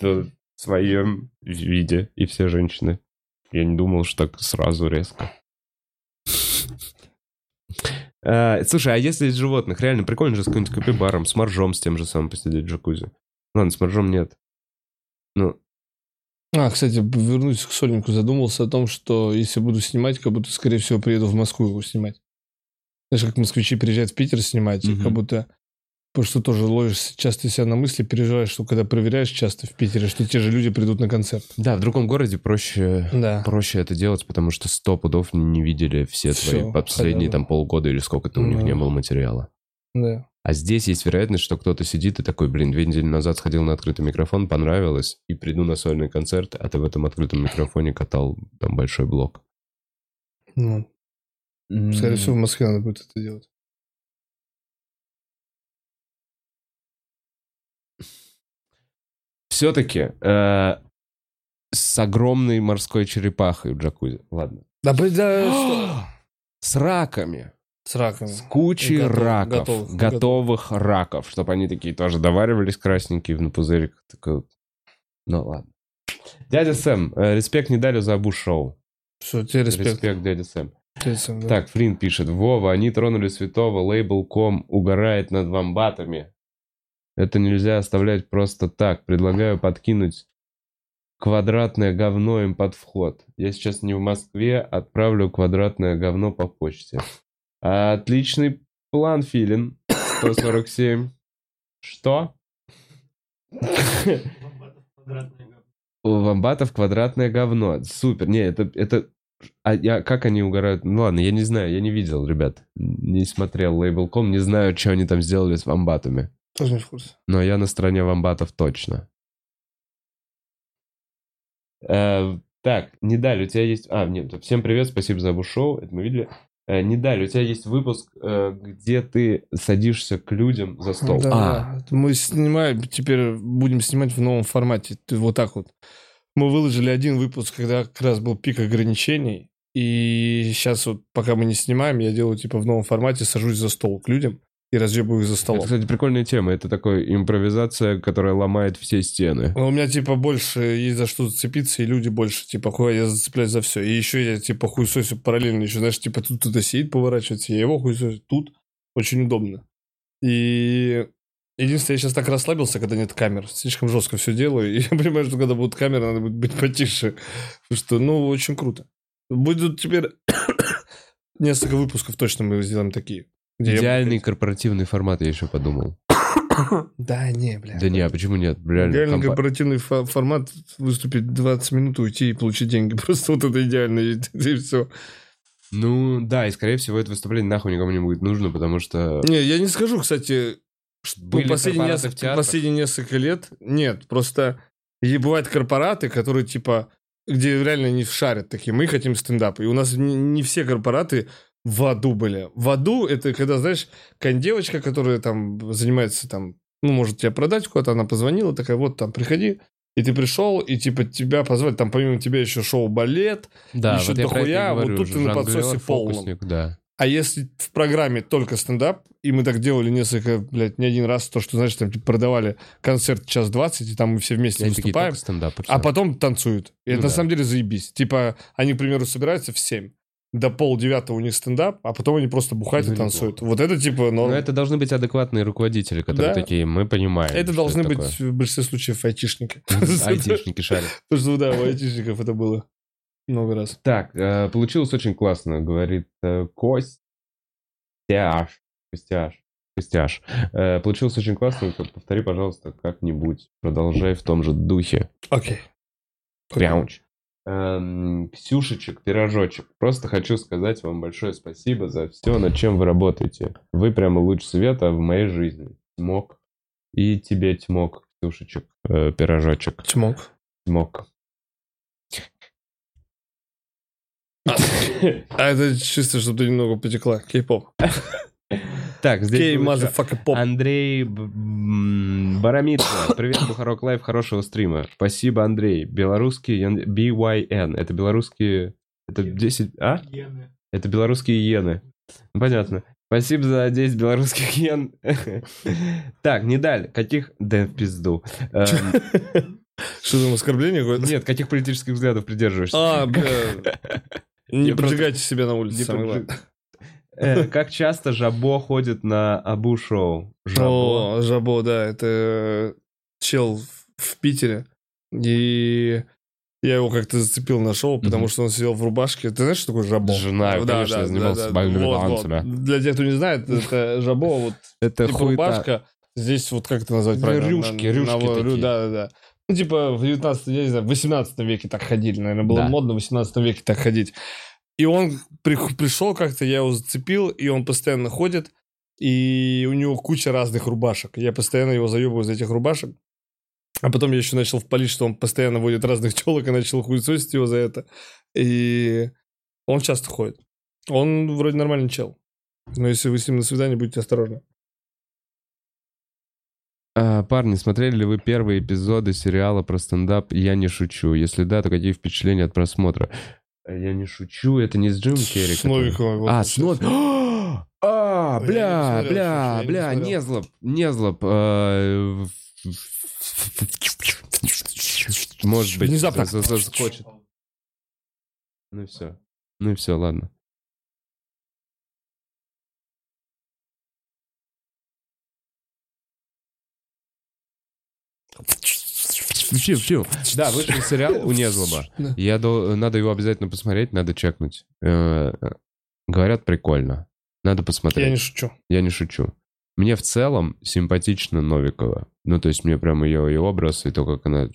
В своем виде, и все женщины. Я не думал, что так сразу резко. А, Слушай, а если из животных? Реально прикольно же с каким-нибудь капибаром, с моржом с тем же самым посидеть в джакузи. Ладно, с моржом нет. Ну, А, кстати, вернусь к Сольнику, задумался о том, что если буду снимать, как будто, скорее всего, приеду в Москву его снимать. Знаешь, как москвичи приезжают в Питер снимать, как будто... Потому что тоже ловишь часто себя на мысли, переживаешь, что когда проверяешь часто в Питере, что те же люди придут на концерт. да, в другом городе проще, Да. проще это делать, потому что сто пудов не видели все Всё, твои последние там полгода или сколько-то у них Да. не было материала. Да. А здесь есть вероятность, что кто-то сидит и такой, блин, две недели назад сходил на открытый микрофон, понравилось, и приду на сольный концерт, а ты в этом открытом микрофоне катал там большой блок. Ну, скорее всего, в Москве надо будет это делать. Все-таки э, с огромной морской черепахой в джакузи. Ладно. Да, да, <gasps> что? С раками. С раками. С кучей Готов- раков. готовых- готовых раков. Чтобы они такие тоже доваривались красненькие на пузырик. Такой. Ну ладно. Дядя Сэм, э, респект не дали за Буш-шоу. Все, тебе респект. Респект, дядя Сэм. Респект, да. Так, Флинн пишет. Вова, они тронули святого, лейбл.ком угорает над вамбатами. Это нельзя оставлять просто так. Предлагаю подкинуть квадратное говно им под вход. Я сейчас не в Москве, отправлю квадратное говно по почте. Отличный план, Филин. 147. Что? Вамбатов квадратное говно. Супер. Не, это... это... А я, как они угорают? Ну ладно, я не знаю, я не видел, ребят. Не смотрел лейбл.ком, не знаю, что они там сделали с вамбатами. Тоже не в курсе. Но я на стороне вамбатов точно. Э, так, Недаль, у тебя есть... А, нет, всем привет, спасибо за шоу, это мы видели. Э, Недаль, у тебя есть выпуск, э, где ты садишься к людям за стол. Да, А, да. Мы снимаем, теперь будем снимать в новом формате. Ты Вот так вот. Мы выложили один выпуск, когда как раз был пик ограничений. И сейчас вот, пока мы не снимаем, я делаю типа в новом формате, сажусь за стол к людям и разъебаю их за это, столом. кстати, прикольная тема. Это такой импровизация, которая ломает все стены. Но у меня, типа, больше есть за что зацепиться, и люди больше, типа, хуй, я зацепляюсь за все. И еще я, типа, хуесосю параллельно еще, знаешь, типа, тут кто-то сидит, поворачивается, я его хуесосю тут. Очень удобно. И единственное, я сейчас так расслабился, когда нет камер. Слишком жестко все делаю. И <laughs> я понимаю, что когда будут камеры, надо будет быть потише. Потому что, ну, очень круто. Будут теперь <coughs> несколько выпусков точно мы сделаем такие. Где я- Идеальный корпоративный формат, я еще подумал. <coughs> Да, не, бля. Да не, а почему нет? Реально, Реально компа- корпоративный фо- формат выступить 20 минут, уйти и получить деньги. <laughs> Просто вот это идеально, и, и все. Ну, да, и скорее всего это выступление нахуй никому не будет нужно, потому что... Не, я не скажу, кстати, что Были последние, несколько, последние несколько лет нет. Просто и бывают корпораты, которые типа, где реально не шарят такие, мы хотим стендап. И у нас не, не все корпораты в аду были. В аду это когда, знаешь, какая девочка, которая там занимается там, ну, может тебя продать куда-то, она позвонила, такая, вот там, приходи. И ты пришел, и типа тебя позвали, там помимо тебя еще шоу балет, Да, Еще вот я дохуя, вот тут ты на подсосе полном. да. А если в программе только стендап, и мы так делали несколько, блядь, не один раз, то, что, знаешь, там типа, продавали концерт час двадцать, и там мы все вместе такие, выступаем, а потом танцуют. И Ну это на да. самом деле заебись. Типа, они, к примеру, собираются в 7. До пол девятого у них стендап, а потом они просто бухают Ну, и танцуют. Вот это типа Но норм. это должны быть адекватные руководители, которые Да. такие, мы понимаем. Это должны быть такое». в большинстве случаев айтишники. <laughs> Айтишники шарят. Потому что, да, у айтишников это было много раз. Так, э, получилось очень классно, говорит э, Костяш. Костяш. Костяш. Э, Получилось очень классно. Повтори, пожалуйста, как-нибудь. Продолжай в том же духе. Окей. Пряуч. Эм, Ксюшечек, пирожочек. Просто хочу сказать вам большое спасибо за все, над чем вы работаете. Вы прямо луч света в моей жизни. Тьмок. И тебе тьмок, Ксюшечек, э, пирожочек. Чмок. Тьмок. А это чисто, чтобы ты немного потекла. Кей-поп. Так, здесь поп. Андрей Б- м, Барамитса. Привет, <coughs> Бухарок Лайв, хорошего стрима. Спасибо, Андрей. Белорусский BYN. Это белорусские... Это 10... А? Это белорусские иены. Ну, понятно. Спасибо за 10 белорусских иен. <laughs> Так, не даль. Каких... Да в пизду. Эм, <laughs> Что там, оскорбление какое-то? Нет, каких политических взглядов придерживаешься? А, <laughs> бля. Не поджигайте себя на улице, самое главное. Э, <laughs> Как часто Жабо ходит на Абу-шоу? Жабо? О, Жабо, да, это чел в- Питере. И я его как-то зацепил на шоу, потому что он сидел в рубашке. Ты знаешь, что такое Жабо? Знаю, конечно, я занимался бальными Вот, вот. танцами. Для тех, кто не знает, это Жабо, вот Это типа хуета. рубашка. Здесь вот как это назвать правильно? рюшки, На- рюшки на- такие. Да, да, да. Ну, типа в 19 я не знаю, в 18 веке так ходили. Наверное, было Да. модно в 18 веке так ходить. И он при- пришел как-то, я его зацепил, и он постоянно ходит, и у него куча разных рубашек. Я постоянно его заебываю из этих рубашек. А потом я еще начал впалить, что он постоянно водит разных телок, и начал хуесосить его за это. И он часто ходит. Он вроде нормальный чел. Но если вы с ним на свидание, будьте осторожны. А, Парни, смотрели ли вы первые эпизоды сериала про стендап «Я не шучу»? Если да, то какие впечатления от просмотра? «Я не шучу» — это не с Джим Керри? С вот А, с Нови- <gasps> А, не бля, бля, слушай, я не бля, смотрел. Незлоб, Незлоб. э, Может быть, Внезапно. за- за- заскочит. Ну все. Ну и все, ладно. Фью, фью. Да, вышел сериал <laughs> у Незлоба. Да. Я до- надо его обязательно посмотреть, надо чекнуть. Э, Говорят, прикольно. Надо посмотреть. Я не шучу. Я не шучу. Мне в целом симпатична Новикова. Ну, то есть мне прям ее и образ, и то, как она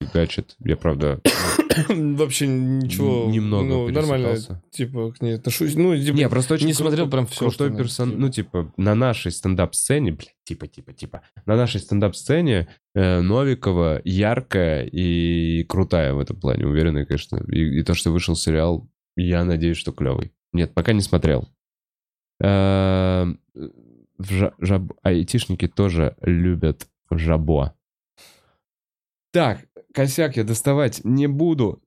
фигачит. Я, правда, <coughs> Вообще ничего. немного ну, нормально. Типа, к ней отношусь. Ну, типа, Не, просто очень не крутой- смотрел прям всё, крутой персон... Ну, типа, на нашей стендап-сцене, блядь, типа, типа, типа, на нашей стендап-сцене э, Новикова яркая и крутая в этом плане, уверенная, конечно. И, и то, что вышел сериал, я надеюсь, что клевый. Нет, пока не смотрел. Э, жаб- Айтишники тоже любят жабо. Так, косяк я доставать не буду.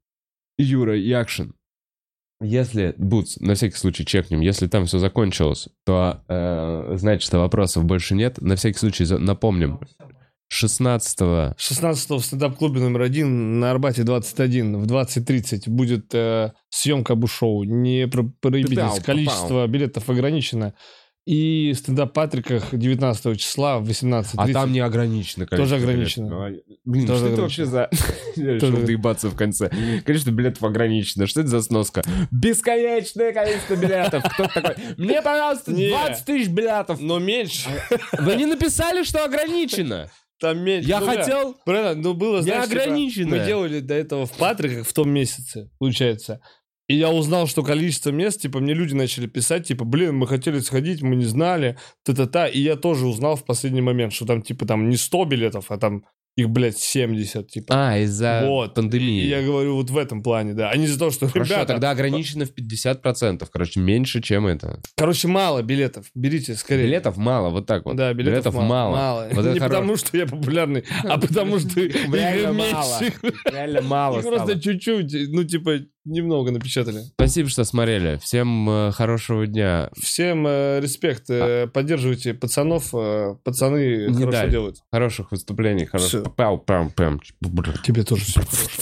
Юра Якшин. Если, Бутс, на всякий случай чекнем, если там все закончилось, то э, значит, что вопросов больше нет. На всякий случай напомним. 16 16 в стендап-клубе номер один на Арбате 21 в 20.30 будет э, съемка бушоу. Не про- проебитесь, количество билетов ограничено. И стендап Патриках 19 числа в 18.30. А там не ограничено количество Тоже ограничено. А, Блин, Тоже что это ограничено. вообще за... <laughs> Тоже- доебаться в конце. Количество билетов ограничено. Что это за сноска? Бесконечное количество билетов. Кто такой? Мне, пожалуйста, Не. 20 тысяч билетов. Но меньше. Вы не написали, что ограничено? Там меньше. Я Ну, хотел... Правильно, ну было, знаешь, типа, мы делали до этого в Патриках в том месяце, получается. И я узнал, что количество мест, типа, мне люди начали писать, типа, блин, мы хотели сходить, мы не знали, та-та-та. И я тоже узнал в последний момент, что там, типа, там не 100 билетов, а там их, блядь, 70, типа. А, из-за вот. пандемии. И я говорю вот в этом плане, да. А не из-за того, что, Хорошо, ребята, тогда ограничено в 50%. Короче, меньше, чем это. короче, мало билетов, берите скорее. Билетов мало, вот так вот. Да, билетов, мало. Вот это не хоро- потому, что я популярный, а <laughs> потому, что Реально мало. Реально мало <laughs> просто чуть-чуть, ну, типа, немного напечатали. Спасибо, что смотрели. Всем э, хорошего дня. Всем э, респект. э, Поддерживайте пацанов. э, пацаны Не хорошо дай. делают. Хороших выступлений. Хороших... Тебе тоже все хорошо.